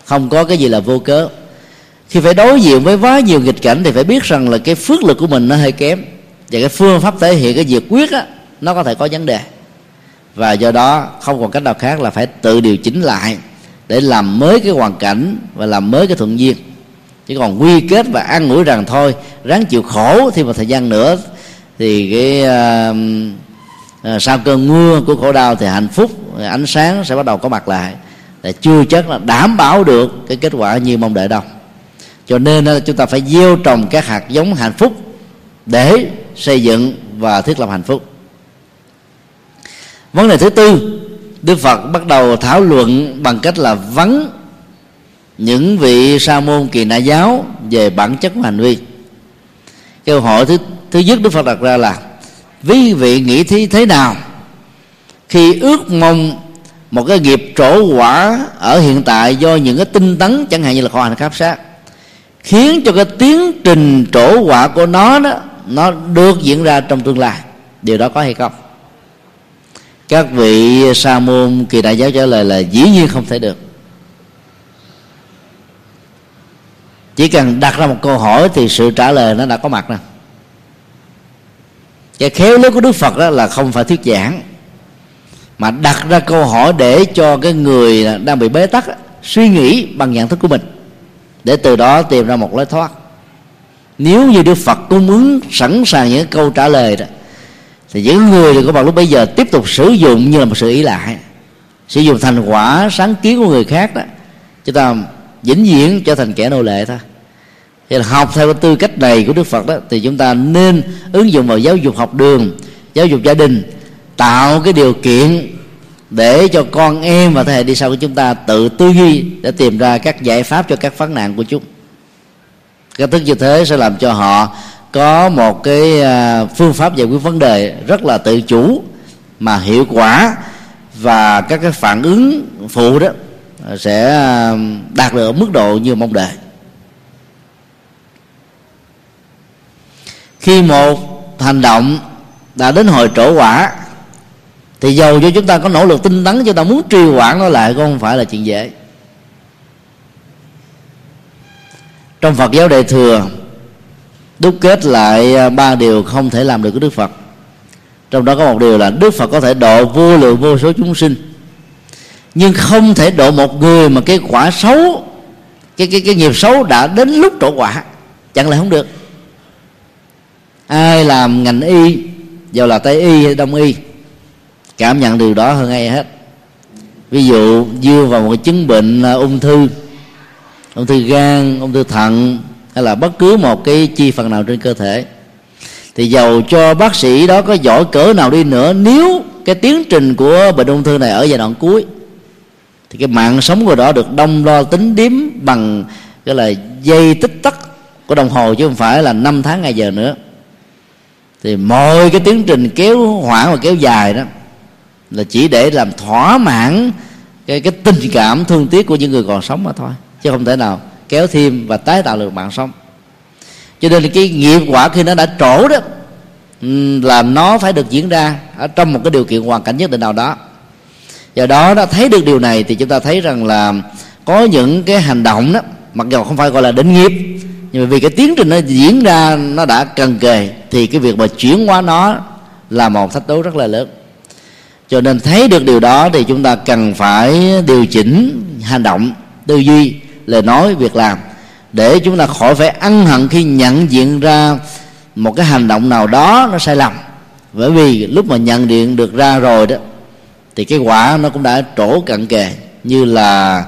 Không có cái gì là vô cớ. Khi phải đối diện với quá nhiều nghịch cảnh thì phải biết rằng là cái phước lực của mình nó hơi kém. Và cái phương pháp thể hiện cái việc quyết á, nó có thể có vấn đề. Và do đó không còn cách nào khác là phải tự điều chỉnh lại để làm mới cái hoàn cảnh và làm mới cái thuận duyên chứ còn quy kết và ăn ủi rằng thôi. Ráng chịu khổ thêm một thời gian nữa thì cái uh, uh, sau cơn mưa của khổ đau thì hạnh phúc ánh sáng sẽ bắt đầu có mặt lại. Để chưa chắc là đảm bảo được cái kết quả như mong đợi đâu. Cho nên à, chúng ta phải gieo trồng các hạt giống hạnh phúc để xây dựng và thiết lập hạnh phúc. Vấn đề thứ tư đức phật bắt đầu thảo luận bằng cách là vắng những vị sa môn kỳ na giáo về bản chất của hành vi. Câu hỏi thứ thứ nhất đức phật đặt ra là quý vị nghĩ thế thế nào khi ước mong một cái nghiệp trổ quả ở hiện tại do những cái tinh tấn, chẳng hạn như là kho hành khắp sát khiến cho cái tiến trình trổ quả của nó đó, nó được diễn ra trong tương lai? Điều đó có hay không? Các vị sa môn kỳ đại giáo trả lời là dĩ nhiên không thể được. Chỉ cần đặt ra một câu hỏi thì sự trả lời nó đã có mặt nè cái khéo léo của đức phật đó là không phải thuyết giảng, mà đặt ra câu hỏi để cho cái người đang bị bế tắc suy nghĩ bằng nhận thức của mình, để từ đó tìm ra một lối thoát. Nếu như đức phật cung ứng, sẵn sàng những câu trả lời đó, thì những người của bạn lúc bây giờ tiếp tục sử dụng như là một sự ý lại, sử dụng thành quả sáng kiến của người khác đó chúng ta vĩnh viễn trở thành kẻ nô lệ thôi. Thì là học theo cái tư cách này của đức phật đó, thì chúng ta nên ứng dụng vào giáo dục học đường, giáo dục gia đình, tạo cái điều kiện để cho con em và thế hệ đi sau của chúng ta tự tư duy để tìm ra các giải pháp cho các vấn nạn của chúng. Cách thức như thế sẽ làm cho họ có một cái à, phương pháp giải quyết vấn đề rất là tự chủ, mà hiệu quả và các cái phản ứng phụ đó sẽ à, đạt được ở mức độ như mong đợi. Khi một hành động đã đến hồi trổ quả, thì dầu cho chúng ta có nỗ lực tinh tấn, chúng ta muốn trì hoãn nó lại cũng không phải là chuyện dễ. Trong phật giáo đại thừa, đúc kết lại à, ba điều không thể làm được của đức phật. Trong đó có một điều là đức phật có thể độ vô lượng vô số chúng sinh nhưng không thể độ một người mà cái quả xấu, cái cái cái nghiệp xấu đã đến lúc trổ quả. Chẳng lẽ không được? Ai làm ngành y dù là tây y hay đông y, cảm nhận điều đó hơn ai hết. Ví dụ, dưa vào một chứng bệnh à, ung thư ung thư gan, ung thư thận, hay là bất cứ một cái chi phần nào trên cơ thể, thì dầu cho bác sĩ đó có giỏi cỡ nào đi nữa, nếu cái tiến trình của bệnh ung thư này ở giai đoạn cuối thì cái mạng sống của đó được đông đo tính điếm bằng cái là dây tích tắc của đồng hồ chứ không phải là năm tháng ngày giờ nữa. Thì mọi cái tiến trình kéo hoãn và kéo dài đó là chỉ để làm thỏa mãn cái cái tình cảm thương tiếc của những người còn sống mà thôi, chứ không thể nào kéo thêm và tái tạo được mạng sống. Cho nên cái nghiệp quả khi nó đã trổ đó là nó phải được diễn ra ở trong một cái điều kiện hoàn cảnh nhất định nào đó do đó đã thấy được điều này thì chúng ta thấy rằng là có những cái hành động đó, mặc dù không phải gọi là đến nghiệp, nhưng mà vì cái tiến trình nó diễn ra, nó đã cần kề, thì cái việc mà chuyển hóa nó là một thách đố rất là lớn. Cho nên thấy được điều đó thì chúng ta cần phải điều chỉnh hành động, tư duy, lời nói, việc làm, để chúng ta khỏi phải ân hận khi nhận diện ra một cái hành động nào đó nó sai lầm. Bởi vì lúc mà nhận diện được ra rồi đó thì cái quả nó cũng đã trổ cận kề, như là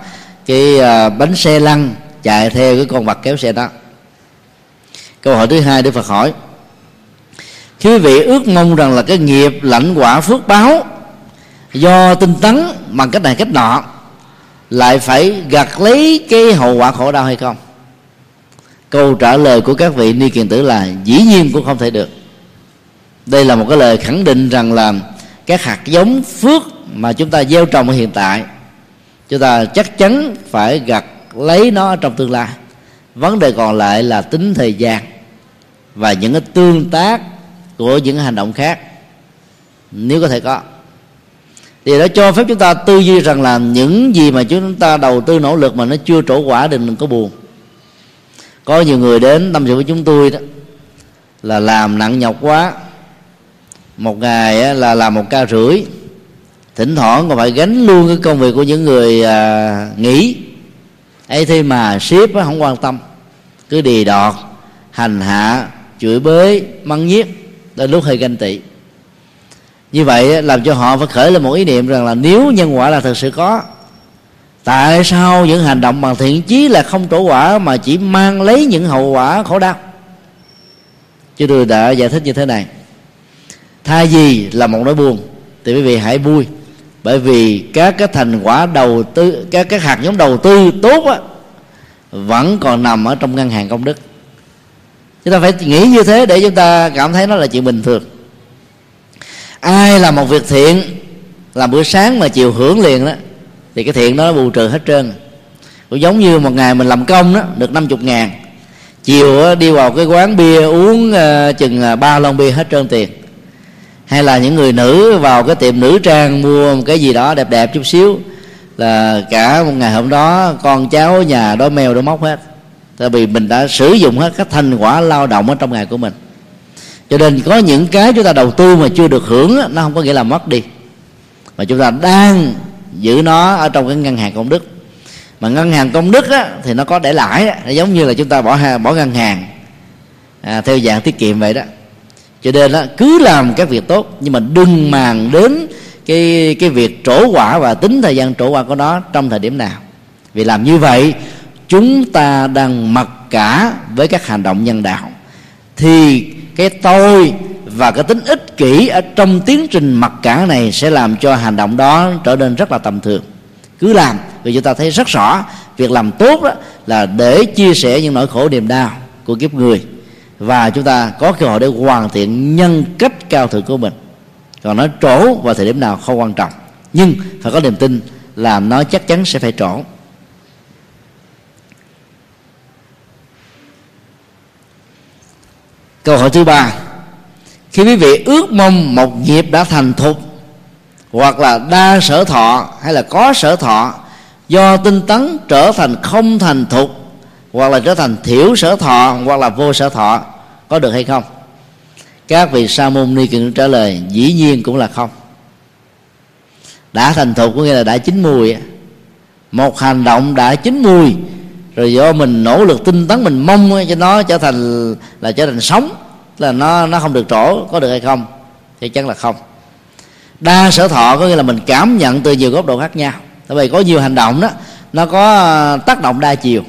cái à, bánh xe lăn chạy theo cái con vật kéo xe đó. Câu hỏi thứ hai đức phật hỏi quý vị ước mong rằng là cái nghiệp lãnh quả phước báo do tinh tấn bằng cách này cách nọ, lại phải gặt lấy cái hậu quả khổ đau hay không? Câu trả lời của các vị ni kiền tử là dĩ nhiên cũng không thể được. Đây là một cái lời khẳng định rằng là các hạt giống phước mà chúng ta gieo trồng ở hiện tại, chúng ta chắc chắn phải gặt lấy nó trong tương lai. Vấn đề còn lại là tính thời gian và những cái tương tác của những hành động khác, nếu có thể có. Thì nó cho phép chúng ta tư duy rằng là những gì mà chúng ta đầu tư nỗ lực mà nó chưa trổ quả đừng có buồn. Có nhiều người đến tâm sự với chúng tôi đó, là làm nặng nhọc quá. Một ngày là làm một ca rưỡi thỉnh thoảng còn phải gánh luôn cái công việc của những người à, nghỉ. Ấy thế mà ship không quan tâm. Cứ đì đọt hành hạ chửi bới mắng nhiếc đến lúc hơi ganh tị. Như vậy làm cho họ phải khởi lên một ý niệm rằng là nếu nhân quả là thực sự có tại sao những hành động bằng thiện chí là không trổ quả mà chỉ mang lấy những hậu quả khổ đau? Chứ tôi đã giải thích như thế này. Thay vì là một nỗi buồn thì quý vị hãy vui bởi vì các cái thành quả đầu tư các cái hạt giống đầu tư tốt á vẫn còn nằm ở trong ngân hàng công đức. Chúng ta phải nghĩ như thế để chúng ta cảm thấy nó là chuyện bình thường. Ai làm một việc thiện làm bữa sáng mà chiều hưởng liền đó thì cái thiện đó nó bù trừ hết trơn. Cũng giống như một ngày mình làm công đó được 50 ngàn chiều đi vào cái quán bia uống uh, chừng ờ, ba lon bia hết trơn tiền hay là những người nữ vào cái tiệm nữ trang mua một cái gì đó đẹp đẹp chút xíu là cả một ngày hôm đó con cháu nhà đói mèo đói móc hết. Tại vì mình đã sử dụng hết các thành quả lao động ở trong ngày của mình. Cho nên có những cái chúng ta đầu tư mà chưa được hưởng nó không có nghĩa là mất đi. Mà chúng ta đang giữ nó ở trong cái ngân hàng công đức. Mà ngân hàng công đức á, thì nó có để lãi á, giống như là chúng ta bỏ bỏ ngân hàng à, theo dạng tiết kiệm vậy đó cho nên đó, cứ làm các việc tốt nhưng mà đừng màng đến cái cái việc trổ quả và tính thời gian trổ quả của nó trong thời điểm nào. Vì làm như vậy chúng ta đang mặc cả với các hành động nhân đạo. Thì cái tôi và cái tính ích kỷ ở trong tiến trình mặc cả này sẽ làm cho hành động đó trở nên rất là tầm thường. Cứ làm vì chúng ta thấy rất rõ việc làm tốt đó là để chia sẻ những nỗi khổ niềm đau của kiếp người và chúng ta có cơ hội để hoàn thiện nhân cách cao thượng của mình. Còn nó trổ vào thời điểm nào không quan trọng. Nhưng phải có niềm tin là nó chắc chắn sẽ phải trổ. Câu hỏi thứ ba. Khi quý vị ước mong một nghiệp đã thành thục, hoặc là đa sở thọ hay là có sở thọ, do tinh tấn trở thành không thành thục, hoặc là trở thành thiểu sở thọ, hoặc là vô sở thọ có được hay không? Các vị sa môn ni kiền trả lời, dĩ nhiên cũng là không. Đã thành thục có nghĩa là đã chín mùi một hành động đã chín mùi, rồi do mình nỗ lực tinh tấn, mình mong cho nó trở thành là trở thành sống, là nó nó không được trổ, có được hay không? Thì chắc là không. Đa sở thọ có nghĩa là mình cảm nhận từ nhiều góc độ khác nhau. Tại vì có nhiều hành động đó, nó có ờ, tác động đa chiều.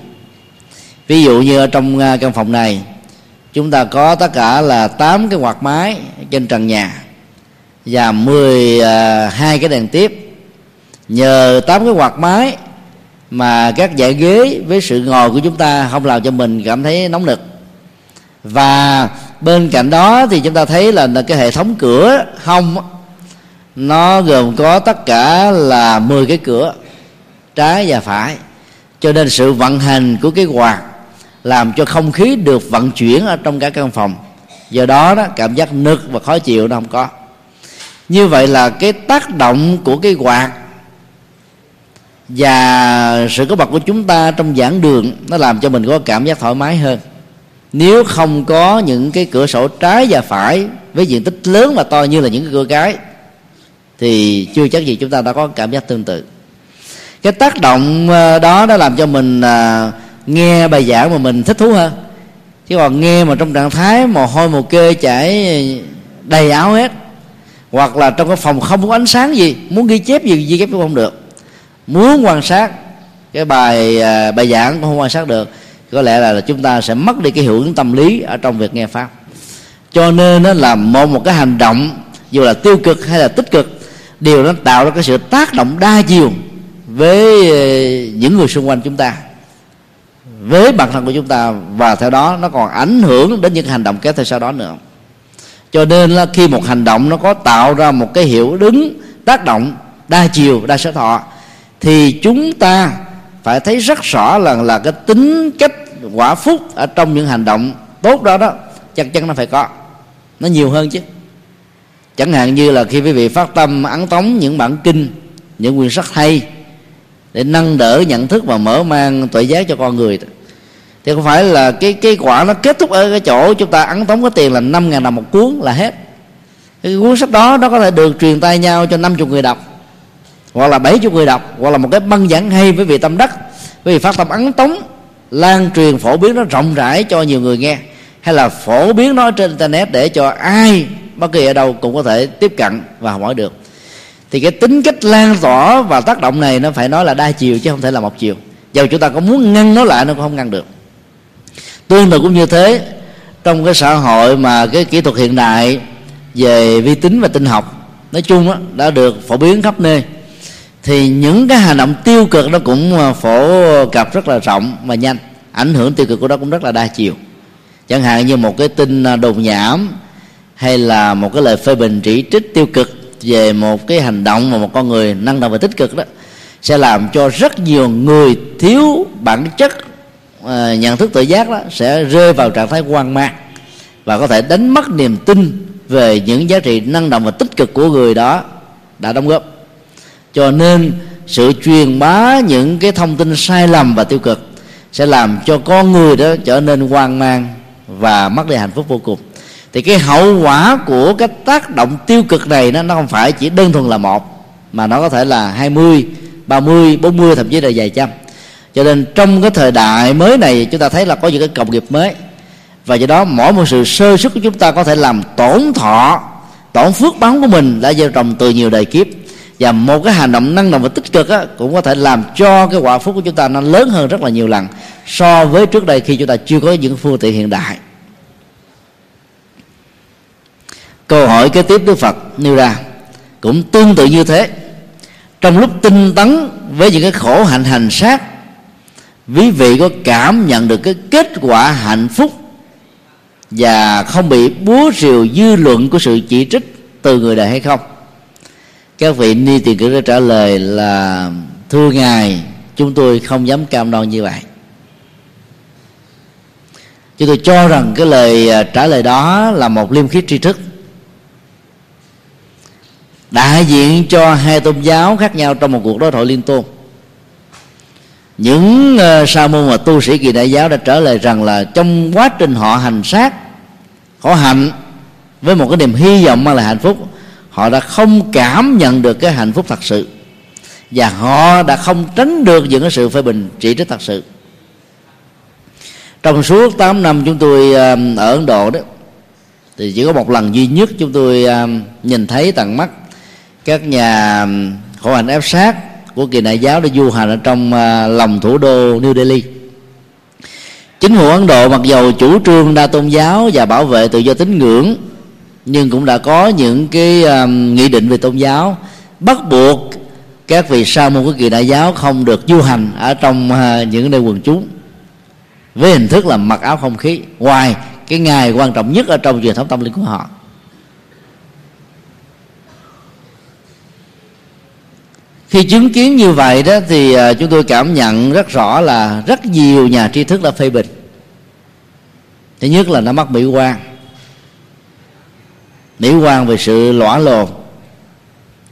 Ví dụ như ở trong ờ, căn phòng này chúng ta có tất cả là 8 cái quạt máy trên trần nhà và 12 à, cái đèn tiếp. Nhờ 8 cái quạt máy mà các dãy ghế với sự ngồi của chúng ta không làm cho mình cảm thấy nóng nực. Và bên cạnh đó thì chúng ta thấy là, là cái hệ thống cửa hông nó gồm có tất cả là 10 cái cửa trái và phải. Cho nên sự vận hành của cái quạt làm cho không khí được vận chuyển ở trong cả căn phòng. Do đó đó, cảm giác nực và khó chịu nó không có. Như vậy là cái tác động của cái quạt và sự có mặt của chúng ta trong giảng đường, nó làm cho mình có cảm giác thoải mái hơn. Nếu không có những cái cửa sổ trái và phải với diện tích lớn và to như là những cái cửa cái, thì chưa chắc gì chúng ta đã có cảm giác tương tự. Cái tác động ờ, đó đã làm cho mình à, nghe bài giảng mà mình thích thú hơn. Chứ còn nghe mà trong trạng thái mồ hôi mồ kê chảy, đầy áo hết hoặc là trong cái phòng không có ánh sáng gì, muốn ghi chép gì, ghi chép cũng không được. Muốn quan sát cái bài à, bài giảng cũng không quan sát được. Có lẽ là chúng ta sẽ mất đi cái hiệu ứng tâm lý ở trong việc nghe pháp. Cho nên nó là một một cái hành động, dù là tiêu cực hay là tích cực, đều nó tạo ra cái sự tác động đa chiều với à, những người xung quanh chúng ta với bản thân của chúng ta và theo đó nó còn ảnh hưởng đến những hành động kéo theo sau đó nữa. Cho nên là khi một hành động nó có tạo ra một cái hiệu ứng tác động đa chiều, đa sở thọ, thì chúng ta phải thấy rất rõ là là cái tính cách, quả phúc ở trong những hành động tốt đó đó, chắc chắn nó phải có. Nó nhiều hơn chứ. Chẳng hạn như là khi quý vị phát tâm, ấn tống những bản kinh, những quyển sách hay để nâng đỡ nhận thức và mở mang tuệ giác cho con người. Thì không phải là cái cái quả nó kết thúc ở cái chỗ chúng ta ấn tống có tiền là năm ngàn đồng một cuốn là hết. Cái cuốn sách đó, nó có thể được truyền tay nhau cho 50 người đọc, hoặc là 70 người đọc, hoặc là một cái băng giảng hay với vị tâm đắc, với vị phát tâm ấn tống, lan truyền phổ biến nó rộng rãi cho nhiều người nghe. Hay là phổ biến nó trên internet để cho ai bất kỳ ở đâu cũng có thể tiếp cận và hỏi được thì cái tính cách lan tỏa và tác động này nó phải nói là đa chiều chứ không thể là một chiều. Dầu chúng ta có muốn ngăn nó lại nó cũng không ngăn được. Tương tự cũng như thế trong cái xã hội mà cái kỹ thuật hiện đại về vi tính và tinh học nói chung đó, đã được phổ biến khắp nơi thì những cái hành động tiêu cực nó cũng à, phổ cập rất là rộng và nhanh ảnh hưởng tiêu cực của nó cũng rất là đa chiều. Chẳng hạn như một cái tin à, đồn nhảm hay là một cái lời phê bình chỉ trích tiêu cực về một cái hành động mà một con người năng động và tích cực đó sẽ làm cho rất nhiều người thiếu bản chất uh, nhận thức tự giác đó sẽ rơi vào trạng thái hoang mang và có thể đánh mất niềm tin về những giá trị năng động và tích cực của người đó đã đóng góp. Cho nên sự truyền bá những cái thông tin sai lầm và tiêu cực sẽ làm cho con người đó trở nên hoang mang và mất đi hạnh phúc vô cùng thì cái hậu quả của cái tác động tiêu cực này nó nó không phải chỉ đơn thuần là một mà nó có thể là 20, 30, 40 thậm chí là vài trăm. Cho nên trong cái thời đại mới này chúng ta thấy là có những cái công nghiệp mới. Và do đó mỗi một sự sơ xuất của chúng ta có thể làm tổn thọ tổn phước báo của mình đã gieo trồng từ nhiều đời kiếp. Và một cái hành động năng động và tích cực á, cũng có thể làm cho cái quả phúc của chúng ta nó lớn hơn rất là nhiều lần so với trước đây khi chúng ta chưa có những phương tiện hiện đại. Câu hỏi kế tiếp đức phật nêu ra cũng tương tự như thế. Trong lúc tinh tấn với những cái khổ hạnh hành sát, quý vị có cảm nhận được cái kết quả hạnh phúc và không bị búa rìu dư luận của sự chỉ trích từ người đời hay không? Các vị ni tiền cử trả lời là, thưa ngài, chúng tôi không dám cam đoan như vậy. Chúng tôi cho rằng cái lời à, trả lời đó là một liêm khiết tri thức đại diện cho hai tôn giáo khác nhau trong một cuộc đối thoại liên tôn. Những uh, sa môn và tu sĩ kỳ đại giáo đã trả lời rằng là trong quá trình họ hành sát khổ hạnh với một cái niềm hy vọng mang lại hạnh phúc họ đã không cảm nhận được cái hạnh phúc thật sự. Và họ đã không tránh được những cái sự phê bình chỉ trích thật sự. Trong suốt 8 năm chúng tôi uh, ở Ấn Độ đó thì chỉ có một lần duy nhất chúng tôi uh, nhìn thấy tận mắt các nhà khổ hành ép sát của kỳ đại giáo đã du hành ở trong ờ, lòng thủ đô New Delhi. Chính phủ Ấn Độ mặc dầu chủ trương đa tôn giáo và bảo vệ tự do tín ngưỡng nhưng cũng đã có những cái um, nghị định về tôn giáo bắt buộc các vị sa môn của kỳ đại giáo không được du hành ở trong uh, những nơi quần chúng với hình thức là mặc áo không khí. Ngoài cái ngày quan trọng nhất ở trong truyền thống tâm linh của họ. Khi chứng kiến như vậy đó thì à, chúng tôi cảm nhận rất rõ là rất nhiều nhà tri thức đã phê bình. Thứ nhất là nó mắc mỹ quan. Mỹ quan về sự lõa lồ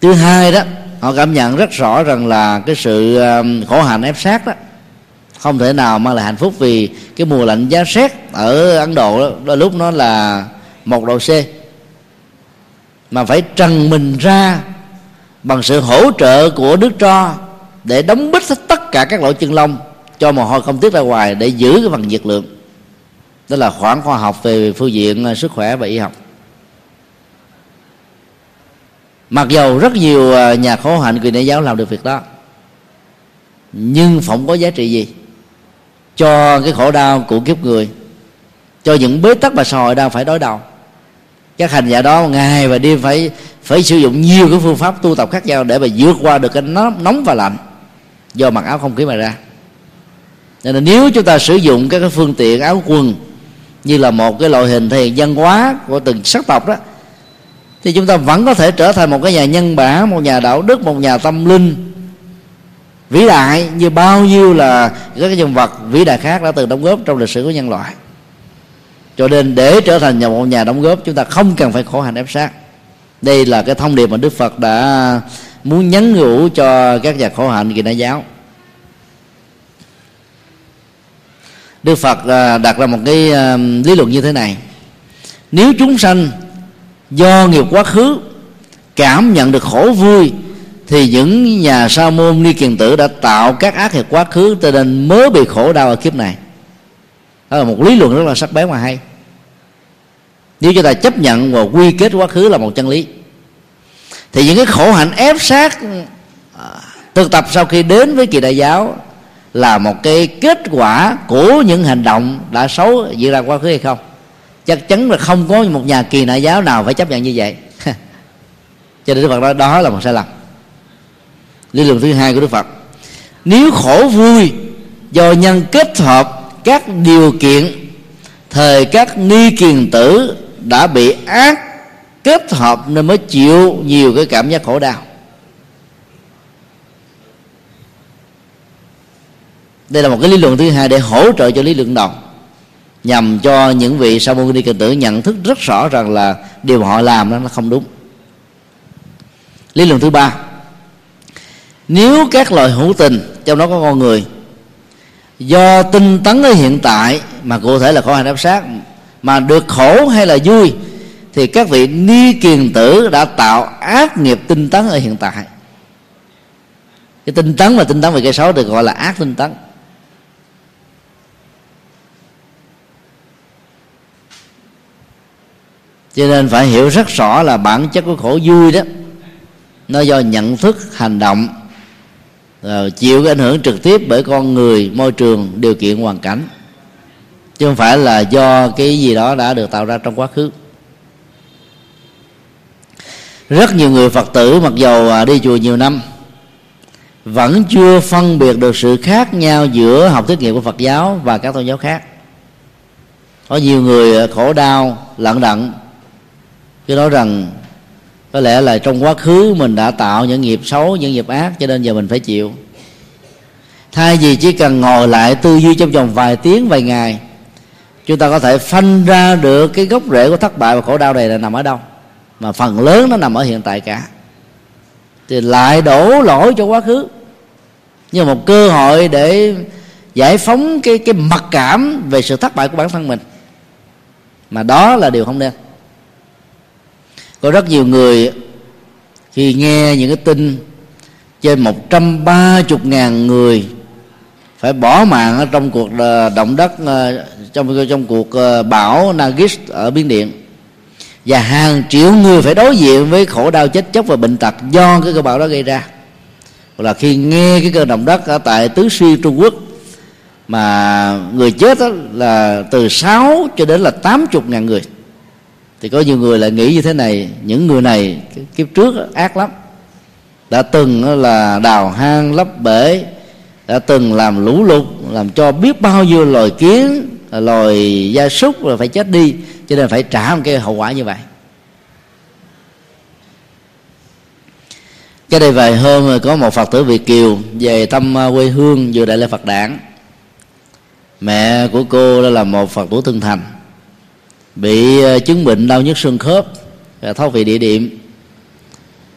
thứ hai đó họ cảm nhận rất rõ rằng là cái sự à, khổ hạnh ép sát đó không thể nào mang lại hạnh phúc vì cái mùa lạnh giá rét ở ấn độ đó, đôi lúc nó là một độ c. Mà phải trần mình ra bằng sự hỗ trợ của nước tro để đóng bít hết tất cả các lỗ chân lông, cho mồ hôi không tiết ra ngoài để giữ cái phần nhiệt lượng. Đó là khoản khoa học về phương diện à, sức khỏe và y học. Mặc dầu rất nhiều à, nhà khổ hạnh quyền đại giáo làm được việc đó, nhưng không có giá trị gì cho cái khổ đau của kiếp người, cho những bế tắc và sòi đang phải đối đầu các hành giả đó ngày và đêm phải phải sử dụng nhiều cái phương pháp tu tập khác nhau để mà vượt qua được cái nóng, nóng và lạnh do mặc áo không khí mà ra. Nên là nếu chúng ta sử dụng các cái phương tiện áo quần như là một cái loại hình thể hiện văn hóa của từng sắc tộc đó thì chúng ta vẫn có thể trở thành một cái nhà nhân bản một nhà đạo đức một nhà tâm linh vĩ đại như bao nhiêu là các cái nhân vật vĩ đại khác đã từng đóng góp trong lịch sử của nhân loại cho nên để trở thành nhà một nhà đóng góp, chúng ta không cần phải khổ hạnh ép sát đây là cái thông điệp mà đức phật đã muốn nhắn nhủ cho các nhà khổ hạnh kỳ đại giáo. Đức phật à, đặt ra một cái à, lý luận như thế này. Nếu chúng sanh do nghiệp quá khứ, cảm nhận được khổ vui, thì những nhà sa môn ni kiền tử đã tạo các ác nghiệp quá khứ, cho nên mới bị khổ đau ở kiếp này đó là một lý luận rất là sắc bén mà hay. Nếu chúng ta chấp nhận và quy kết quá khứ là một chân lý, thì những cái khổ hạnh ép sát à, thực tập sau khi đến với kỳ đại giáo là một cái kết quả của những hành động đã xấu diễn ra quá khứ hay không. Chắc chắn là không có một nhà kỳ đại giáo nào phải chấp nhận như vậy. Cho nên đức phật nói đó là một sai lầm. Lý luận thứ hai của đức phật. Nếu khổ vui do nhân kết hợp các điều kiện, thời các ni kiền tử đã bị ác kết hợp nên mới chịu nhiều cái cảm giác khổ đau. Đây là một cái lý luận thứ hai để hỗ trợ cho lý luận đầu nhằm cho những vị sa môn ni kiền tử nhận thức rất rõ rằng là điều họ làm đó nó không đúng. Lý luận thứ ba, nếu các loài hữu tình, trong đó có con người do tinh tấn ở hiện tại, mà cụ thể là khổ hai áp sát, mà được khổ hay là vui, thì các vị ni kiền tử đã tạo ác nghiệp tinh tấn ở hiện tại. Cái tinh tấn và tinh tấn về cái xấu được gọi là ác tinh tấn. Cho nên phải hiểu rất rõ là bản chất của khổ vui đó, nó do nhận thức, hành động rồi chịu cái ảnh hưởng trực tiếp bởi con người, môi trường, điều kiện, hoàn cảnh. Chứ không phải là do cái gì đó đã được tạo ra trong quá khứ. Rất nhiều người phật tử mặc dầu à, đi chùa nhiều năm, vẫn chưa phân biệt được sự khác nhau giữa học thuyết nghiệm của phật giáo và các tôn giáo khác. Có nhiều người à, khổ đau lận đận cứ nói rằng có lẽ là trong quá khứ mình đã tạo những nghiệp xấu, những nghiệp ác, cho nên giờ mình phải chịu. Thay vì chỉ cần ngồi lại tư duy trong vòng vài tiếng, vài ngày, chúng ta có thể phanh ra được cái gốc rễ của thất bại và khổ đau này là nằm ở đâu? Mà phần lớn nó nằm ở hiện tại cả. Thì lại đổ lỗi cho quá khứ. Như một cơ hội để giải phóng cái cái mặc cảm về sự thất bại của bản thân mình. Mà đó là điều không nên có rất nhiều người khi nghe những cái tin trên một trăm ba chục ngàn người phải bỏ mạng ở trong cuộc ờ, động đất ờ, trong trong cuộc ờ, bão Nagis ở Biển Điện. Và hàng triệu người phải đối diện với khổ đau chết chóc và bệnh tật do cái cơn bão đó gây ra. Là khi nghe cái cơn động đất ở tại tứ xuyên Trung Quốc, mà người chết đó là từ 6 cho đến là 80 ngàn người thì có nhiều người lại nghĩ như thế này. Những người này kiếp trước ác lắm. Đã từng là đào hang lấp bể, đã từng làm lũ lụt, làm cho biết bao nhiêu loài kiến, loài gia súc là phải chết đi, cho nên phải trả một cái hậu quả như vậy. Cái đây vài hôm có một phật tử việt kiều về thăm à, quê hương, vừa đại lễ phật đản. Mẹ của cô đó là một phật tử thân thành bị ờ, chứng bệnh đau nhức xương khớp ờ, thoát vị địa điểm.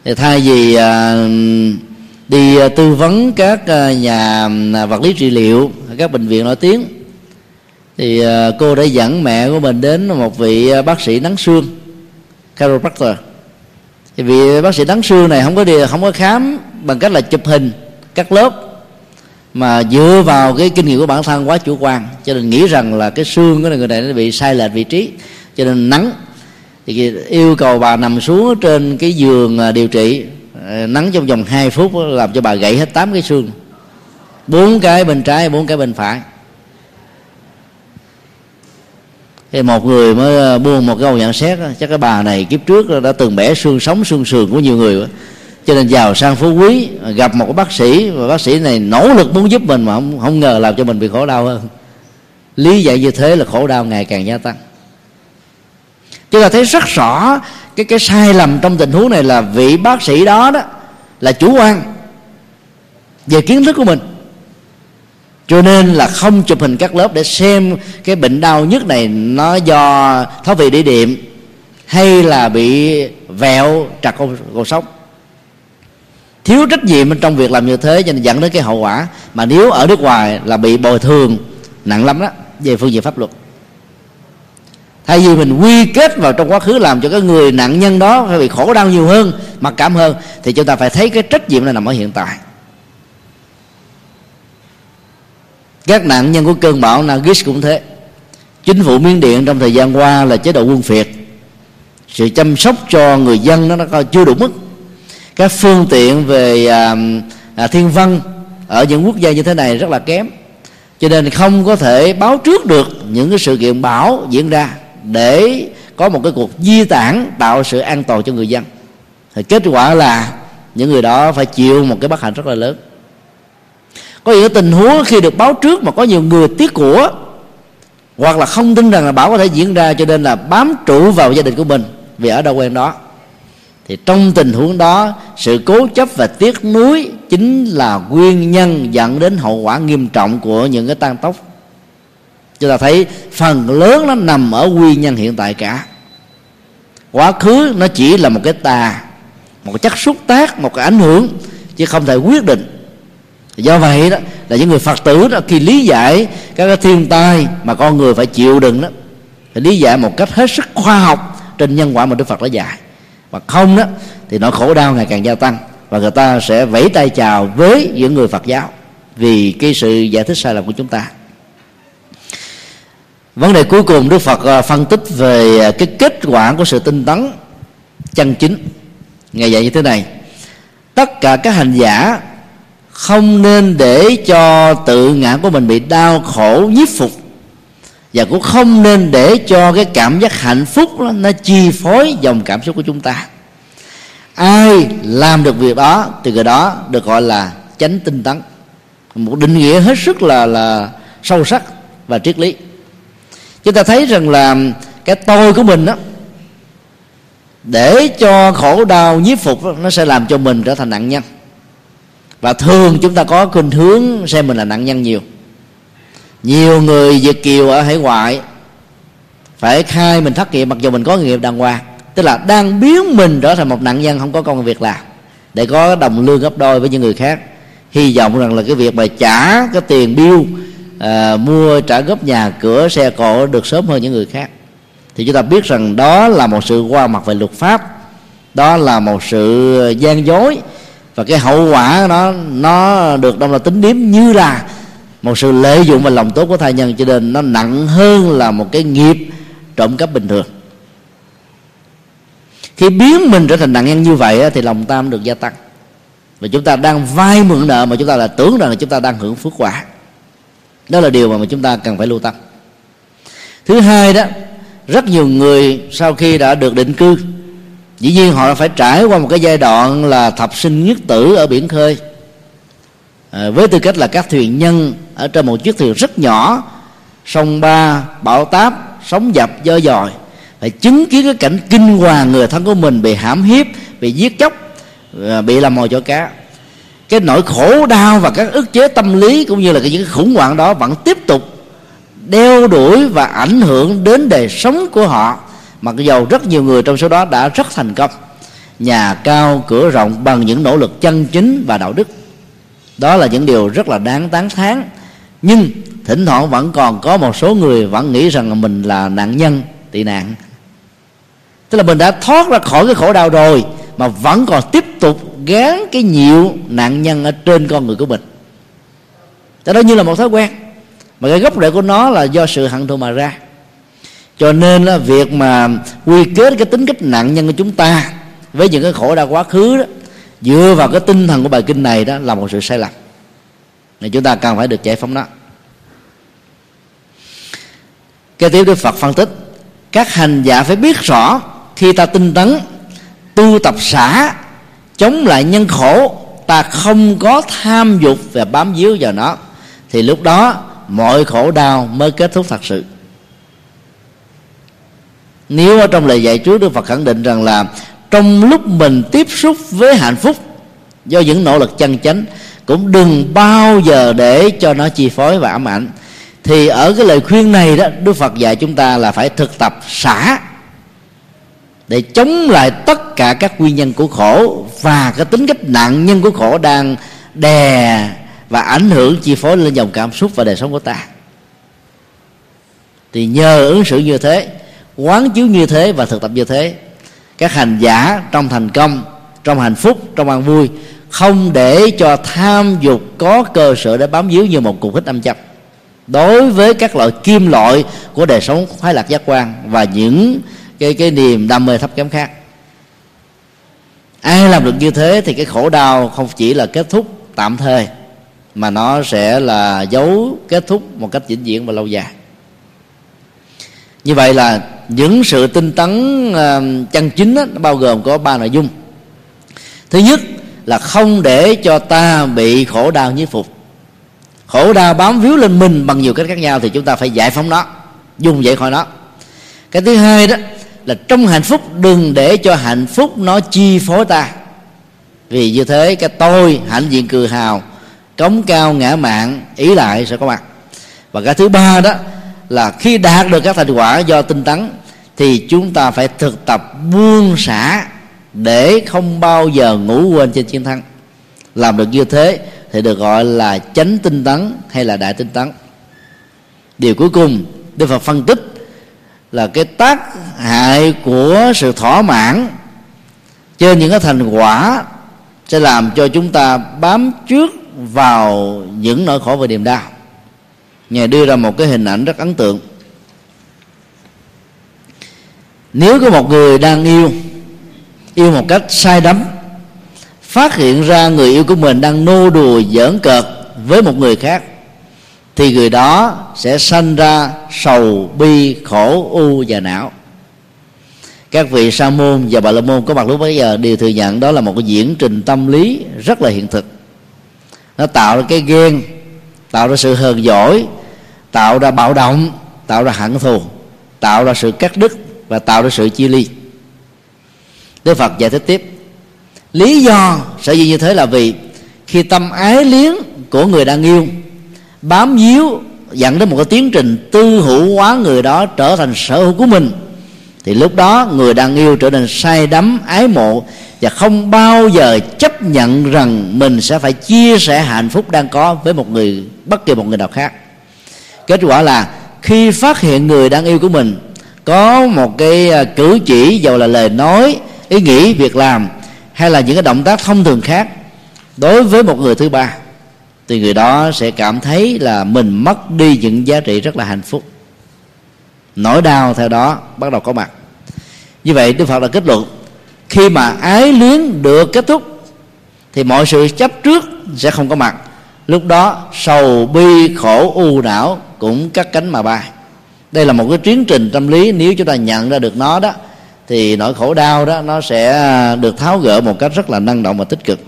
Thì thay vì ờ, đi tư vấn các nhà vật lý trị liệu, các bệnh viện nổi tiếng, thì cô đã dẫn mẹ của mình đến một vị bác sĩ nắng xương, chiropractor. Thì vị bác sĩ nắng xương này không có đi, không có khám bằng cách là chụp hình các lớp mà dựa vào cái kinh nghiệm của bản thân quá chủ quan. Cho nên nghĩ rằng là cái xương của người này nó bị sai lệch vị trí, cho nên nắng. Thì yêu cầu bà nằm xuống trên cái giường à, điều trị à, nắng trong vòng 2 phút làm cho bà gãy hết tám cái xương. Bốn cái bên trái, bốn cái bên phải. Thì một người mới à, buông một câu nhận xét chắc cái bà này kiếp trước đã từng bẻ xương sống, xương sườn của nhiều người cho nên giàu sang phú quý gặp một bác sĩ và bác sĩ này nỗ lực muốn giúp mình mà không, không ngờ làm cho mình bị khổ đau hơn. Lý giải như thế là khổ đau ngày càng gia tăng. Chúng ta thấy rất rõ cái cái sai lầm trong tình huống này là vị bác sĩ đó đó là chủ quan về kiến thức của mình. Cho nên là không chụp hình các lớp để xem cái bệnh đau nhất này nó do thoát vị địa điểm hay là bị vẹo trật cột sống thiếu trách nhiệm trong việc làm như thế cho nên dẫn đến cái hậu quả mà nếu ở nước ngoài là bị bồi thường nặng lắm đó về phương diện pháp luật. Thay vì mình quy kết vào trong quá khứ làm cho cái người nạn nhân đó phải bị khổ đau nhiều hơn mặc cảm hơn thì chúng ta phải thấy cái trách nhiệm là nằm ở hiện tại. Các nạn nhân của cơn bão Nagis cũng thế. Chính phủ miến điện trong thời gian qua là chế độ quân phiệt. Sự chăm sóc cho người dân nó, nó chưa đủ mức các phương tiện về à, à, thiên văn ở những quốc gia như thế này rất là kém. Cho nên không có thể báo trước được những cái sự kiện bão diễn ra để có một cái cuộc di tản tạo sự an toàn cho người dân. Thì kết quả là những người đó phải chịu một cái bất hạnh rất là lớn. Có những tình huống khi được báo trước mà có nhiều người tiếc của hoặc là không tin rằng là bão có thể diễn ra cho nên là bám trụ vào gia đình của mình vì ở đâu quen đó thì trong tình huống đó, sự cố chấp và tiếc nuối chính là nguyên nhân dẫn đến hậu quả nghiêm trọng của những cái tan tốc. Chúng ta thấy phần lớn nó nằm ở nguyên nhân hiện tại cả. Quá khứ nó chỉ là một cái tà, một cái chất xúc tác, một cái ảnh hưởng, chứ không thể quyết định. Do vậy đó, là những người phật tử đó, khi lý giải các cái thiên tai mà con người phải chịu đựng đó thì lý giải một cách hết sức khoa học trên nhân quả mà đức phật đã dạy mà không đó, thì nỗi khổ đau ngày càng gia tăng và người ta sẽ vẫy tay chào với những người phật giáo vì cái sự giải thích sai lầm của chúng ta. Vấn đề cuối cùng đức phật à, phân tích về à, cái kết quả của sự tinh tấn chân chính. Ngày dạy như thế này, tất cả các hành giả không nên để cho tự ngã của mình bị đau khổ, nhiếp phục và cũng không nên để cho cái cảm giác hạnh phúc đó, nó chi phối dòng cảm xúc của chúng ta. Ai làm được việc đó thì người đó được gọi là chánh tinh tấn. Một định nghĩa hết sức là là sâu sắc và triết lý. Chúng ta thấy rằng là cái tôi của mình đó để cho khổ đau nhiếp phục đó, nó sẽ làm cho mình trở thành nạn nhân. Và thường chúng ta có khuynh hướng xem mình là nạn nhân nhiều nhiều người việt kiều ở hải ngoại phải khai mình thất nghiệp mặc dù mình có nghiệp đàng hoàng tức là đang biến mình trở thành một nạn nhân không có công việc làm để có đồng lương gấp đôi với những người khác. Hy vọng rằng là cái việc mà trả cái tiền bill à, mua trả góp nhà cửa xe cộ được sớm hơn những người khác. Thì chúng ta biết rằng đó là một sự qua mặt về luật pháp đó là một sự gian dối và cái hậu quả nó nó được đông là tính điếm như là một sự lợi dụng và lòng tốt của thai nhân cho nên nó nặng hơn là một cái nghiệp trộm cắp bình thường. Khi biến mình trở thành nạn nhân như vậy thì lòng tam được gia tăng. Và chúng ta đang vay mượn nợ mà chúng ta là tưởng rằng là chúng ta đang hưởng phước quả. Đó là điều mà chúng ta cần phải lưu tâm. Thứ hai đó, rất nhiều người sau khi đã được định cư, dĩ nhiên họ phải trải qua một cái giai đoạn là thập sinh nhất tử ở biển khơi à, với tư cách là các thuyền nhân ở trên một chiếc thuyền rất nhỏ sông ba bão táp sóng dập do dòi phải chứng kiến cái cảnh kinh hoàng người thân của mình bị hãm hiếp bị giết chóc à, bị làm mồi cho cá. Cái nỗi khổ đau và các ức chế tâm lý cũng như là cái những khủng hoảng đó vẫn tiếp tục đeo đuổi và ảnh hưởng đến đời sống của họ. Mặc dầu rất nhiều người trong số đó đã rất thành công nhà cao cửa rộng bằng những nỗ lực chân chính và đạo đức đó là những điều rất là đáng tán thán. Nhưng thỉnh thoảng vẫn còn có một số người vẫn nghĩ rằng là mình là nạn nhân tị nạn. Tức là mình đã thoát ra khỏi cái khổ đau rồi mà vẫn còn tiếp tục gán cái nhiều nạn nhân ở trên con người của mình. Đó, đó như là một thói quen mà cái gốc rễ của nó là do sự hận thù mà ra. Cho nên là việc mà quy kết cái tính cách nạn nhân của chúng ta với những cái khổ đau quá khứ đó dựa vào cái tinh thần của bài kinh này đó là một sự sai lầm. Nên chúng ta cần phải được giải phóng đó kế tiếp đức phật phân tích, các hành giả phải biết rõ khi ta tinh tấn, tu tập xả, chống lại nhân khổ, ta không có tham dục và bám víu vào nó, thì lúc đó mọi khổ đau mới kết thúc thật sự. Nếu ở trong lời dạy trước đức phật khẳng định rằng là trong lúc mình tiếp xúc với hạnh phúc, do những nỗ lực chân chánh, cũng đừng bao giờ để cho nó chi phối và ám ảnh. Thì ở cái lời khuyên này đó, đức phật dạy chúng ta là phải thực tập xả, để chống lại tất cả các nguyên nhân của khổ và cái tính cách nạn nhân của khổ đang đè và ảnh hưởng, chi phối lên dòng cảm xúc và đời sống của ta. Thì nhờ ứng xử như thế, quán chiếu như thế và thực tập như thế các hành giả trong thành công, trong hạnh phúc, trong an vui, không để cho tham dục có cơ sở để bám víu như một cục hít âm chấp đối với các loại kim loại của đời sống khoái lạc giác quan và những cái cái niềm đam mê thấp kém khác. Ai làm được như thế thì cái khổ đau không chỉ là kết thúc tạm thời, mà nó sẽ là dấu kết thúc một cách vĩnh viễn và lâu dài như vậy là những sự tinh tấn ờ, chân chính đó, nó bao gồm có ba nội dung. Thứ nhất là không để cho ta bị khổ đau nhiếp phục. Khổ đau bám víu lên mình bằng nhiều cách khác nhau thì chúng ta phải giải phóng nó dùng dậy khỏi nó. Cái thứ hai đó là trong hạnh phúc đừng để cho hạnh phúc nó chi phối ta. Vì như thế cái tôi hạnh diện cười hào cống cao ngã mạng ý lại sẽ có mặt. Và cái thứ ba đó là khi đạt được các thành quả do tinh tấn, thì chúng ta phải thực tập buông xả để không bao giờ ngủ quên trên chiến thắng. Làm được như thế thì được gọi là chánh tinh tấn hay là đại tinh tấn. Điều cuối cùng, đức phật phân tích là cái tác hại của sự thỏa mãn trên những cái thành quả sẽ làm cho chúng ta bám trước vào những nỗi khổ và niềm đau ngài đưa ra một cái hình ảnh rất ấn tượng. Nếu có một người đang yêu yêu một cách sai đắm, phát hiện ra người yêu của mình đang nô đùa giỡn cợt với một người khác, thì người đó sẽ sanh ra sầu, bi, khổ, u và não. Các vị sa môn và bà la môn có mặt lúc bấy giờ đều thừa nhận đó là một cái diễn trình tâm lý rất là hiện thực. Nó tạo ra cái ghen tạo ra sự hờn giỏi tạo ra bạo động, tạo ra hận thù, tạo ra sự cắt đứt và tạo ra sự chia ly. Đức phật giải thích tiếp, lý do sở dĩ như thế là vì khi tâm ái liếng của người đang yêu, bám víu dẫn đến một cái tiến trình tư hữu hóa người đó trở thành sở hữu của mình, thì lúc đó người đang yêu trở nên say đắm, ái mộ và không bao giờ chấp nhận rằng mình sẽ phải chia sẻ hạnh phúc đang có với một người, bất kỳ một người nào khác. Kết quả là khi phát hiện người đang yêu của mình có một cái à, cử chỉ dầu là lời nói, ý nghĩ, việc làm hay là những cái động tác thông thường khác đối với một người thứ ba, thì người đó sẽ cảm thấy là mình mất đi những giá trị rất là hạnh phúc. Nỗi đau theo đó bắt đầu có mặt. Như vậy đức phật đã kết luận khi mà ái luyến được kết thúc, thì mọi sự chấp trước sẽ không có mặt. Lúc đó, sầu bi khổ u não cũng cắt cánh mà bay. Đây là một cái tiến trình tâm lý. Nếu chúng ta nhận ra được nó đó, thì nỗi khổ đau đó, nó sẽ được tháo gỡ một cách rất là năng động và tích cực.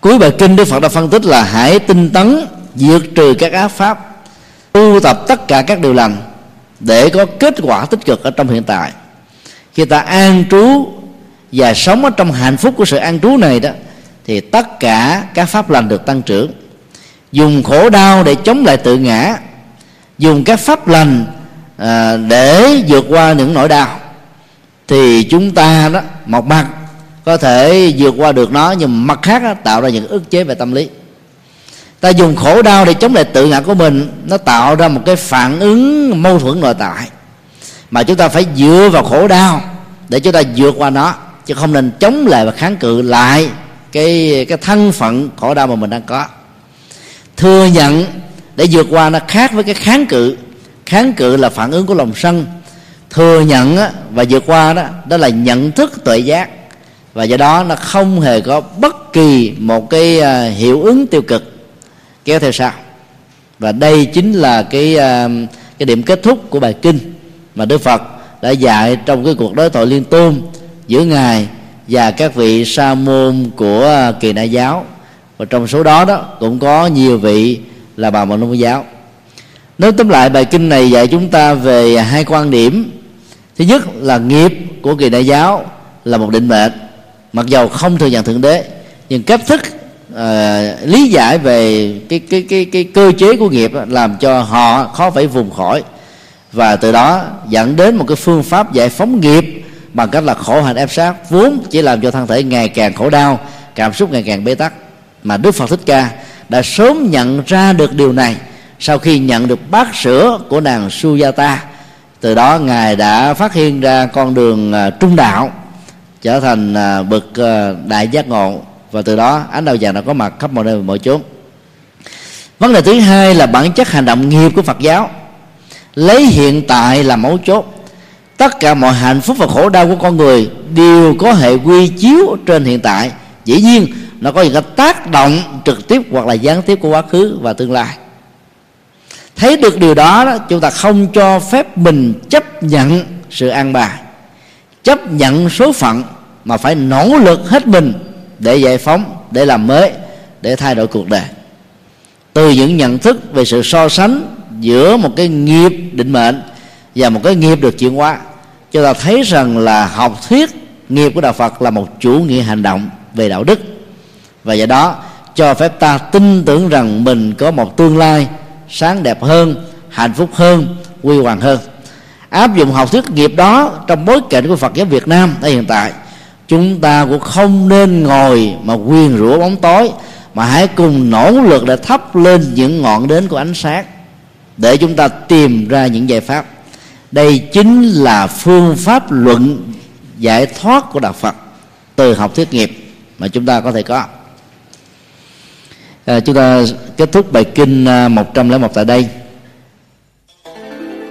Cuối bài kinh đức phật đã phân tích là hãy tinh tấn diệt trừ các ác pháp, tu tập tất cả các điều lành để có kết quả tích cực ở trong hiện tại khi ta an trú và sống ở trong hạnh phúc của sự an trú này đó thì tất cả các pháp lành được tăng trưởng. Dùng khổ đau để chống lại tự ngã. Dùng các pháp lành à, để vượt qua những nỗi đau. Thì chúng ta đó một mặt có thể vượt qua được nó nhưng mặt khác đó, tạo ra những ức chế về tâm lý. Ta dùng khổ đau để chống lại tự ngã của mình nó tạo ra một cái phản ứng mâu thuẫn nội tại mà chúng ta phải dựa vào khổ đau để chúng ta vượt qua nó, chứ không nên chống lại và kháng cự lại cái cái thân phận khổ đau mà mình đang có. Thừa nhận để vượt qua nó khác với cái kháng cự. Kháng cự là phản ứng của lòng sân. Thừa nhận và vượt qua đó đó là nhận thức tuệ giác. Và do đó nó không hề có bất kỳ một cái à, hiệu ứng tiêu cực. Kéo theo sau. Và đây chính là cái à, cái điểm kết thúc của bài kinh mà Đức Phật đã dạy trong cái cuộc đối thoại liên tôn giữa ngài và các vị sa môn của à, kỳ đại giáo. Và trong số đó đó cũng có nhiều vị là bà môn nông giáo. Nói tóm lại bài kinh này dạy chúng ta về hai quan điểm. Thứ nhất là nghiệp của kỳ đại giáo là một định mệnh mặc dầu không thừa nhận thượng đế nhưng cách thức uh, lý giải về cái cái cái cái cơ chế của nghiệp làm cho họ khó phải vùng khỏi và từ đó dẫn đến một cái phương pháp giải phóng nghiệp bằng cách là khổ hạnh ép sát, vốn chỉ làm cho thân thể ngày càng khổ đau, cảm xúc ngày càng bế tắc. Mà đức phật thích ca đã sớm nhận ra được điều này sau khi nhận được bát sữa của nàng Sujata từ đó ngài đã phát hiện ra con đường à, trung đạo, trở thành à, bậc à, đại giác ngộ. Và từ đó ánh đạo vàng đã có mặt khắp mọi nơi mọi chốn. Vấn đề thứ hai là bản chất hành động nghiệp của phật giáo lấy hiện tại là mấu chốt. Tất cả mọi hạnh phúc và khổ đau của con người đều có hệ quy chiếu trên hiện tại. Dĩ nhiên nó có những cái tác động trực tiếp hoặc là gián tiếp của quá khứ và tương lai. Thấy được điều đó, đó chúng ta không cho phép mình chấp nhận sự an bài. Chấp nhận số phận mà phải nỗ lực hết mình để giải phóng để làm mới để thay đổi cuộc đời. Từ những nhận thức về sự so sánh giữa một cái nghiệp định mệnh và một cái nghiệp được chuyển hóa. Cho ta thấy rằng là học thuyết nghiệp của đạo phật là một chủ nghĩa hành động về đạo đức. Và do đó, cho phép ta tin tưởng rằng mình có một tương lai sáng đẹp hơn, hạnh phúc hơn quy hoàng hơn. Áp dụng học thuyết nghiệp đó trong bối cảnh của Phật giáo Việt Nam ở hiện tại, chúng ta cũng không nên ngồi mà quyền rủa bóng tối, mà hãy cùng nỗ lực để thắp lên những ngọn đến của ánh sáng để chúng ta tìm ra những giải pháp. Đây chính là phương pháp luận giải thoát của đạo Phật từ học thuyết nghiệp mà chúng ta có thể có. À, chúng ta kết thúc bài kinh à, 101 tại đây.